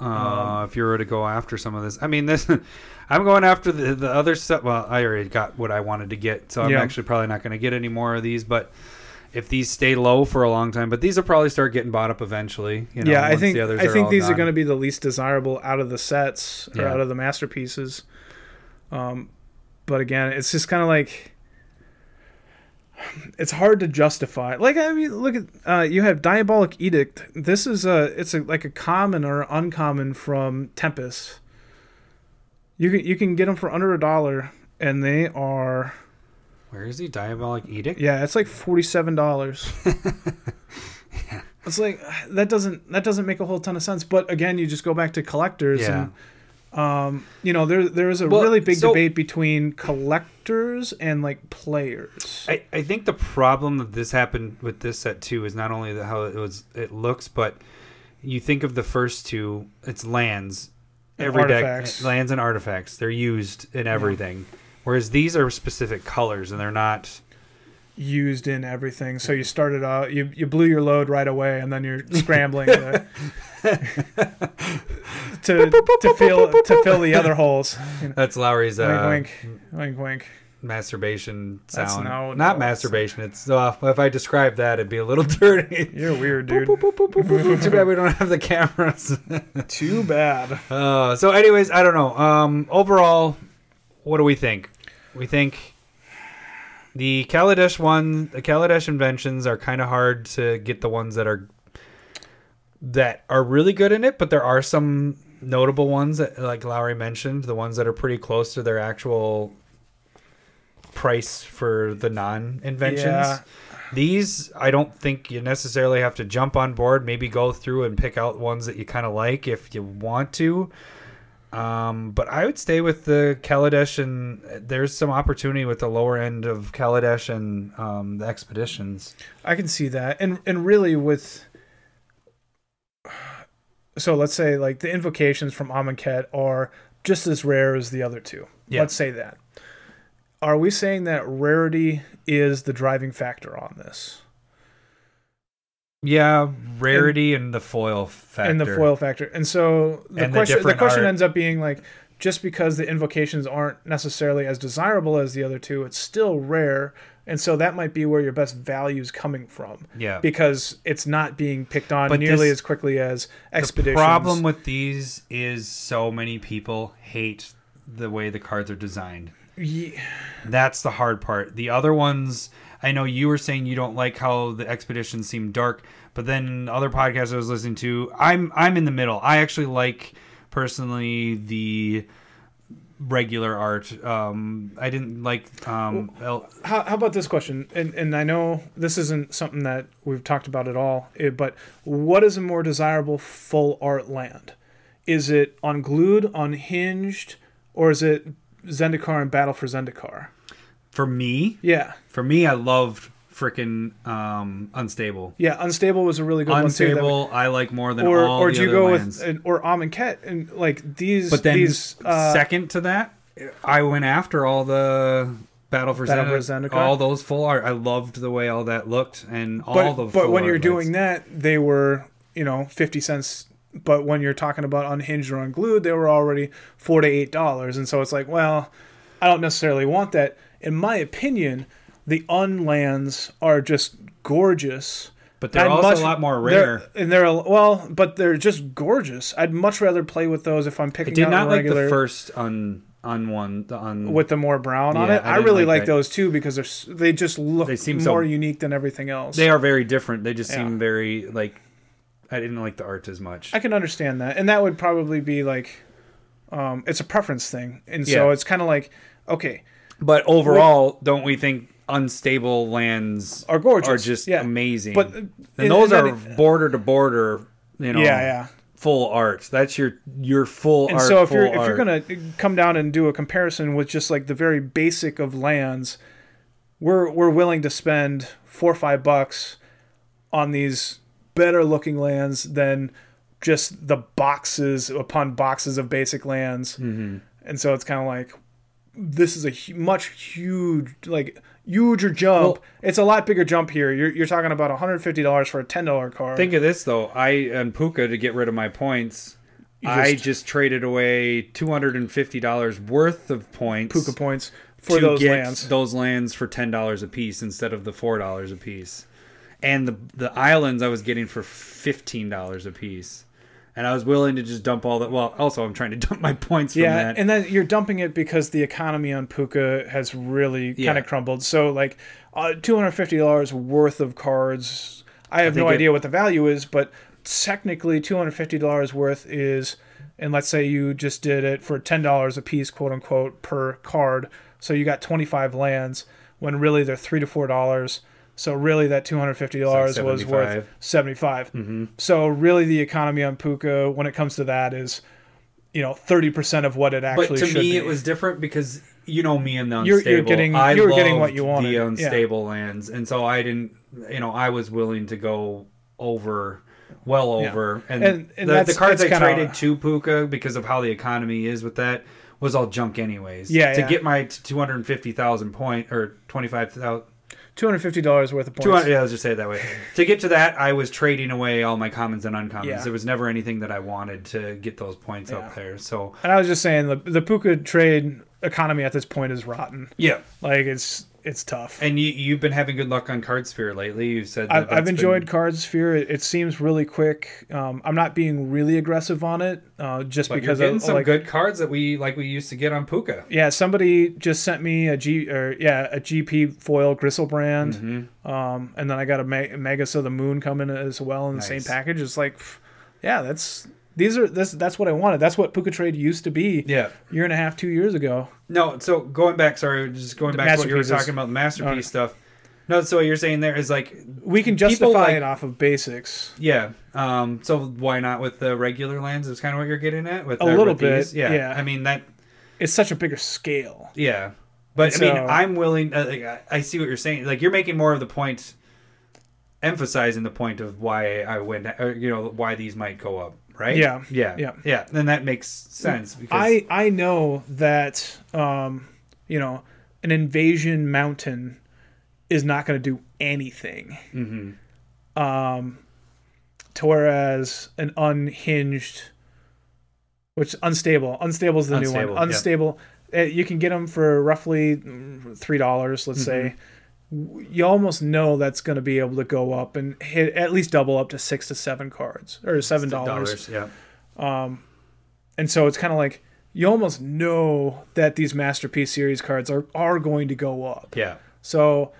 Uh, Um, if you were to go after some of this, I mean, this. I'm going after the the other stuff. Well, I already got what I wanted to get, so I'm Yeah. actually probably not going to get any more of these. But if these stay low for a long time, but these will probably start getting bought up eventually. You know, yeah, I think I think all these are going to be the least desirable out of the sets or Yeah. out of the masterpieces. Um, but again, it's just kind of like it's hard to justify. Like I mean, look at uh, you have Diabolic Edict. This is a it's a, like a common or uncommon from Tempest. You can you can get them for under a dollar, and they are Where is he? Diabolic Edict. yeah, it's like forty seven dollars. yeah. It's like that doesn't that doesn't make a whole ton of sense. But again, you just go back to collectors Yeah. and um, you know there there is a Well, really big so- debate between collectors and like players. I, I think the problem that this happened with this set too is not only the, how it was it looks, but you think of the first two, it's lands, every artifacts. deck lands and artifacts. They're used in everything. Whereas these are specific colors and they're not. used in everything. So you started out, you you blew your load right away, and then you're scrambling to to, to fill to fill the other holes. You know, That's Lowry's uh, wink, wink, wink, wink. masturbation sound. no- not no, masturbation. It's uh, if I describe that, it'd be a little dirty. You're weird, dude. Too bad we don't have the cameras. Too bad. Uh, so, anyways, I don't know. Um, overall, what do we think? We think the Kaladesh one, the Kaladesh inventions are kind of hard to get the ones that are that are really good in it, but there are some notable ones that, like Lowry mentioned, the ones that are pretty close to their actual price for the non-inventions. Yeah. These, I don't think you necessarily have to jump on board. Maybe go through and pick out ones that you kind of like if you want to. Um, but I would stay with the Kaladesh, and there's some opportunity with the lower end of Kaladesh and um, the expeditions. I can see that, and and really with. So let's say like the invocations from Amonkhet are just as rare as the other two. Yeah. Let's say that. Are we saying that rarity is the driving factor on this? Yeah, rarity and, the foil factor. and the foil factor. And so the And question the, different question art. ends up being like just because the invocations aren't necessarily as desirable as the other two, it's still rare. And so that might be where your best value is coming from Yeah. because it's not being picked on But nearly this- as quickly as expeditions. The problem with these is so many people hate the way the cards are designed. Ye- That's the hard part. The other ones, I know you were saying you don't like how the expedition seemed dark, but then other podcasts I was listening to, I'm I'm in the middle. I actually like personally the regular art. Um, I didn't like um, El- how, how about this question? And and I know this isn't something that we've talked about at all, eh, but what is a more desirable full art land? Is it unglued, unhinged, or is it Zendikar and Battle for Zendikar? For me. Yeah, For me, I loved freaking um, unstable. yeah. Unstable was a really good one too. Unstable, I like more than or all or the do you other go lands. with an- or Amonkhet and like these? But then, these uh, second to that, I went after all the Battle for, Battle for Zendikar, Zendikar? all those full art. I loved the way all that looked, and all but the. but when you're lights. doing that, they were you know fifty cents. But when you're talking about unhinged or unglued, they were already four to eight dollars, and so it's like, well, I don't necessarily want that. In my opinion, the unlands are just gorgeous. but they're I'd also much- a lot more they're- rare. and they're a- well, but they're just gorgeous. I'd much rather play with those if I'm picking. I did not like regular the first un un one the un with the more brown on it. I I, really like like those too because they're they just look They seem so- more unique than everything else. They are very different. They just Yeah. seem very like. I didn't like the art as much. I can understand that, and that would probably be like, um, it's a preference thing, and so Yeah. it's kind of like, okay, But overall, don't we think unstable lands are gorgeous, are just yeah. amazing? But and and- those and are then- border to border. You know, yeah, yeah. full art. That's your your full And art. so if you're if art. you're gonna come down and do a comparison with just like the very basic of lands, we're we're willing to spend four or five bucks on these better looking lands than just the boxes upon boxes of basic lands. Mm-hmm. And so it's kind of like this is a hu- much huge like huger jump. Well- it's a lot bigger jump here. You're you're talking about $150 for a $10 card. Think of this though. I and Puca to get rid of my points. You I just- just traded away two hundred and fifty dollars worth of points Puca points for those lands. those lands for ten dollars a piece instead of the four dollars a piece. And the the islands I was getting for fifteen dollars a piece. And I was willing to just dump all that. Well, also I'm trying to dump my points from yeah, that. and then you're dumping it because the economy on Puca has really Yeah. kind of crumbled. So like uh, two hundred fifty dollars worth of cards. I have no think it- idea what the value is, but technically two hundred fifty dollars worth is, and let's say you just did it for ten dollars a piece, quote unquote, per card. So you got twenty five lands when really they're three to four dollars. So really, that two hundred fifty dollars So was worth 75. seventy mm-hmm. So really, the economy on Puca, when it comes to that, is you know thirty percent of what it actually. but to me, be. it was different because you know me and the You're- unstable. you're getting- I you were getting what you wanted, The yeah. unstable lands, and so I didn't. You know, I was willing to go over well Yeah. over. And, And- and the, the cards I kinda- traded to Puca because of how the economy is with that was all junk anyways. Yeah, To yeah. get my two hundred fifty thousand point or twenty five thousand. Two hundred fifty dollars worth of points. yeah, let's just say it that way. to get to that, I was trading away all my commons and uncommons. Yeah. There was never anything that I wanted to get those points Yeah. up there. So, And I was just saying the the PucaTrade economy at this point is rotten. yeah. Like it's it's tough. And you, you've been having good luck on Cardsphere lately. You've said that I've, I've enjoyed been- Card Sphere. It, it seems really quick. Um, I'm not being really aggressive on it, uh, just but because you're getting of some like good cards that we like we used to get on Puca. yeah. Somebody just sent me a G or yeah a GP foil Griselbrand, Mm-hmm. um, and then I got a Me- Magus of the Moon coming as well in the same package. It's like, pff, yeah, that's these are this that's what I wanted. That's what PucaTrade used to be Yeah. year and a half, two years ago. No, so going back, sorry, just going The back to what you were talking about, the masterpiece Okay. stuff. No, so what you're saying there is like, We can justify like- it off of basics. yeah. Um, so why not with the regular lands? Is kind of what you're getting at with A little these? bit, Yeah. yeah. I mean that. It's such a bigger scale. Yeah. But I mean, I'm willing. Uh, like, I- I see what you're saying. Like you're making more of the point, emphasizing the point of why I went. Or, you know why these might go up, right? Yeah. Yeah. Yeah. Yeah. Then that makes sense because I I know that um, you know an invasion mountain is not going to do anything. Mhm. Um, to whereas an unhinged, which unstable, unstable is the new Unstable, one. yeah. Unstable, eh, you can get them for roughly three dollars. Let's say. Mm-hmm. W- You almost know that's going to be able to go up and hit at least double up to six to seven cards or seven dollars. Yeah. Um, and so it's kind of like you almost know that these masterpiece series cards are are going to go up. Yeah. So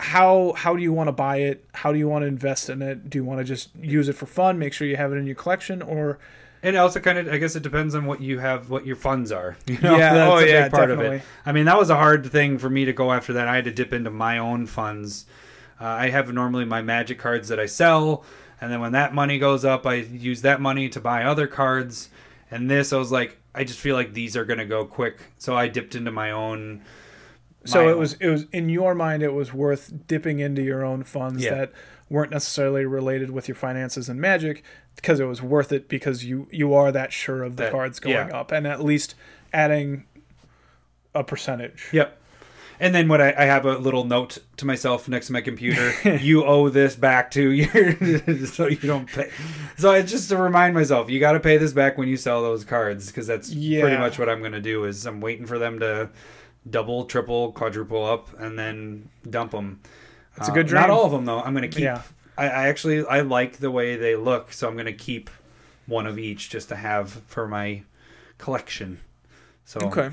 how how do you want to buy it? How do you want to invest in it? Do you want to just use it for fun, make sure you have it in your collection or And also, kind of, I guess it depends on what you have, what your funds are. You know, Yeah, that's oh, a big yeah, part of definitely. it. I mean, that was a hard thing for me to go after that. I had to dip into my own funds. Uh, I have normally my magic cards that I sell, and then when that money goes up, I use that money to buy other cards. And this, I was like, I just feel like these are gonna go quick, so I dipped into my own. so my it own- was it was in your mind it was worth dipping into your own funds Yeah. that weren't necessarily related with your finances and magic because it was worth it because you you are that sure of the That- cards going yeah. up and at least adding a percentage. Yep. And then what I, I have a little note to myself next to my computer. you owe this back to your, so you don't pay. So it's just to remind myself, you got to pay this back when you sell those cards because that's pretty much what I'm going to do. Is I'm waiting for them to double, triple, quadruple up, and then dump them. It's a uh, good Not all of them though. I'm going to keep. Yeah. I, I actually I like the way they look, so I'm going to keep one of each just to have for my collection. So Okay.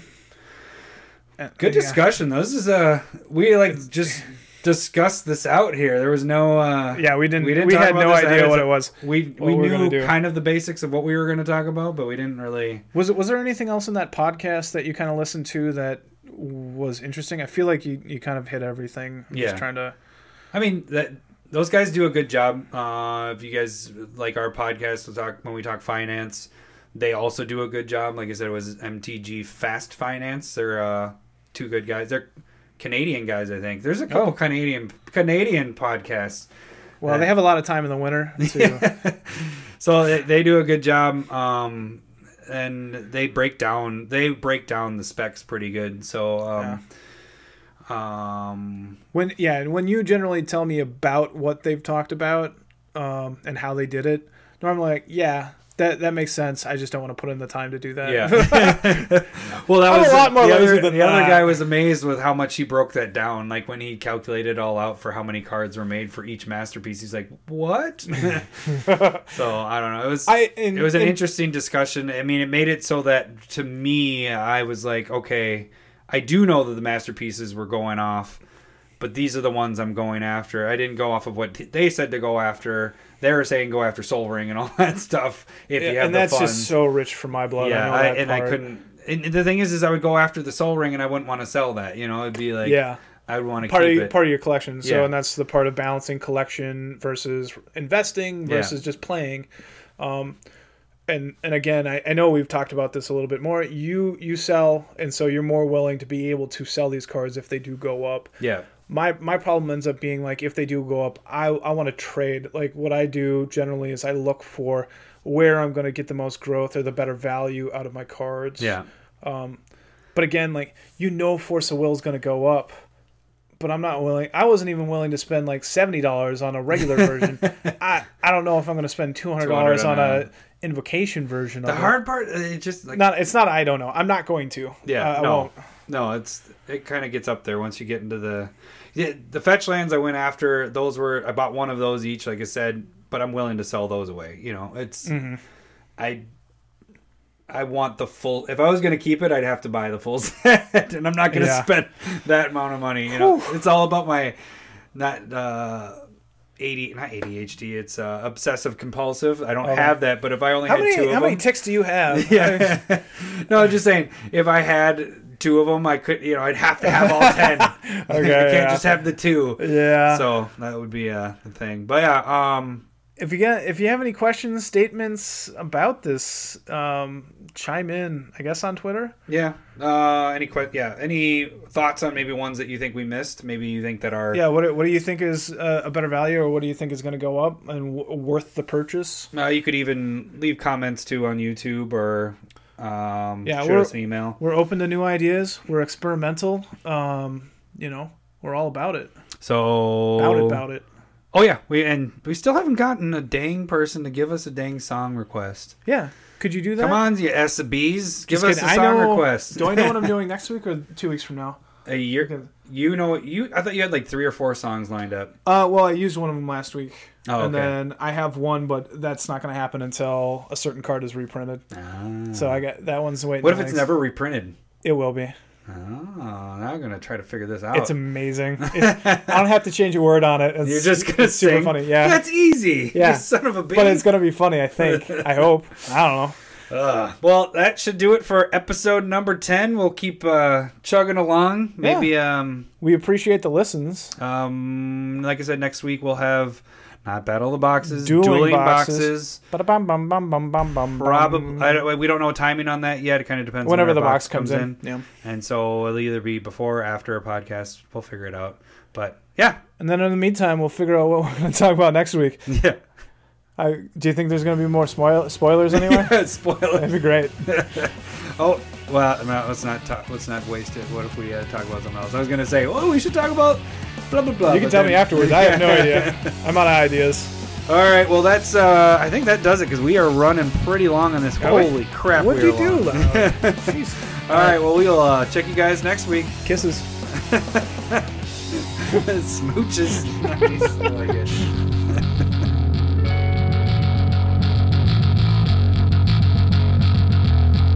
Uh, Good yeah. discussion. though. This is a we like just discussed this out here. There was no uh Yeah, we didn't. We didn't we had no idea what it was. we we knew kind of the basics of what we were going to talk about, but we didn't really Was it? Was there anything else in that podcast that you kind of listened to that was interesting? I feel like you, you kind of hit everything. I'm Yeah. Just trying to. I mean that those guys do a good job. Uh if you guys like our podcast we talk when we talk finance, they also do a good job. Like I said it was MTG Fast Finance. They're uh two good guys. They're Canadian guys, I think. There's a couple Oh. Canadian Canadian podcasts. Well, they have a lot of time in the winter. To, so they, they do a good job um and they break down they break down the specs pretty good so um um when yeah, and when you generally tell me about what they've talked about um, and how they did it, normally like yeah, that that makes sense. I just don't want to put in the time to do that. yeah well that I'm a lot more the, other, than the other guy was amazed with how much he broke that down like when he calculated all out for how many cards were made for each masterpiece he's like what so i don't know it was I and, it was an and- interesting discussion. I mean, it made it so that to me, I was like, okay, I do know that the masterpieces were going off, but these are the ones I'm going after. I didn't go off of what they said to go after. They were saying go after Sol Ring and all that stuff. If you have and the that's funds, just so rich for my blood. yeah, I know I, and I couldn't. And the thing is, is I would go after the Sol Ring, and I wouldn't want to sell that. You know, it'd be like, yeah, I would want to part keep of part of your collection. So, Yeah. and that's the part of balancing collection versus investing Yeah. versus just playing. Um, and and again, I, I know we've talked about this a little bit more. You you sell, and so you're more willing to be able to sell these cards if they do go up. yeah, my my problem ends up being like if they do go up, I I want to trade. Like what I do generally is I look for where I'm going to get the most growth or the better value out of my cards. Yeah. Um, But again, like you know, Force of Will is going to go up, but I'm not willing. I wasn't even willing to spend like seventy dollars on a regular version. I I don't know if I'm going to spend two hundred dollars 200 on on a invocation version. Of the hard part, uh, it just like. Not it's not. I don't know. I'm not going to. Yeah, Uh, no, no, it's it kind of gets up there once you get into the yeah, the fetch lands I went after. Those were I bought one of those each, like I said, but I'm willing to sell those away. You know, it's Mm-hmm. I I want the full. If I was going to keep it, I'd have to buy the full set, and I'm not going to Yeah. spend that amount of money. You know, it's all about my not. uh AD, not ADHD. It's uh, obsessive compulsive. I don't Okay. have that, but if I only How had many two of how them, many ticks do you have? yeah. no, I'm just saying, if I had two of them, I could, you know, I'd have to have all ten. okay, I can't yeah. just have the two. yeah. So that would be a thing. But yeah, um, if you get if you have any questions, statements about this, um, chime in. I guess on Twitter. yeah. Uh, any que- Yeah. Any thoughts on maybe ones that you think we missed? Maybe you think that are Yeah. What do- what do you think is uh, a better value, or what do you think is going to go up and w- worth the purchase? Uh, you could even leave comments too on YouTube or um, Yeah, shoot us an email. We're open to new ideas. We're experimental. Um, you know, we're all about it. So About it. About it. Oh yeah, we and we still haven't gotten a dang person to give us a dang song request. Yeah. Could you do that? Come on, you SBs, give Just us a song I know, request. do I know what I'm doing next week or two weeks from now? a year? You know what you? I thought you had like three or four songs lined up. Uh, well, I used one of them last week, Oh, and okay. then I have one, but that's not going to happen until a certain card is reprinted. Ah. So I got that one's waiting. what if it's next- never reprinted? It will be. Oh, now I'm gonna try to figure this out. It's amazing. It's, I don't have to change a word on it. It's, You're just gonna it's super sing. funny. Yeah, that's easy. Yeah. you son of a bitch. but it's going to be funny. I think. I hope. I don't know. Ugh. well, that should do it for episode number ten. We'll keep uh, chugging along. Maybe um We appreciate the listens. um like I said, next week we'll have not battle the boxes, Dueling dueling, boxes. boxes. Probably, don't, we don't know timing on that yet. It kind of depends. whenever when the our box comes in. Yeah. and so it'll either be before or after a podcast. We'll figure it out. But yeah, And then in the meantime, we'll figure out what we're going to talk about next week. yeah. I, do you think there's going to be more spoil- spoilers anyway? Spoiler. That'd be great. Oh well, no, let's not talk, let's not waste it. What if we uh, talk about something else? I was gonna say, oh, we should talk about blah blah blah. You can tell then- me afterwards. I have no idea. I'm out of ideas. All right, well that's uh, I think that does it because we are running pretty long on this. Holy crap! What'd we you do? long. Lau? Jeez. All right, well we'll uh, check you guys next week. Kisses. Smooches. nice. I like it.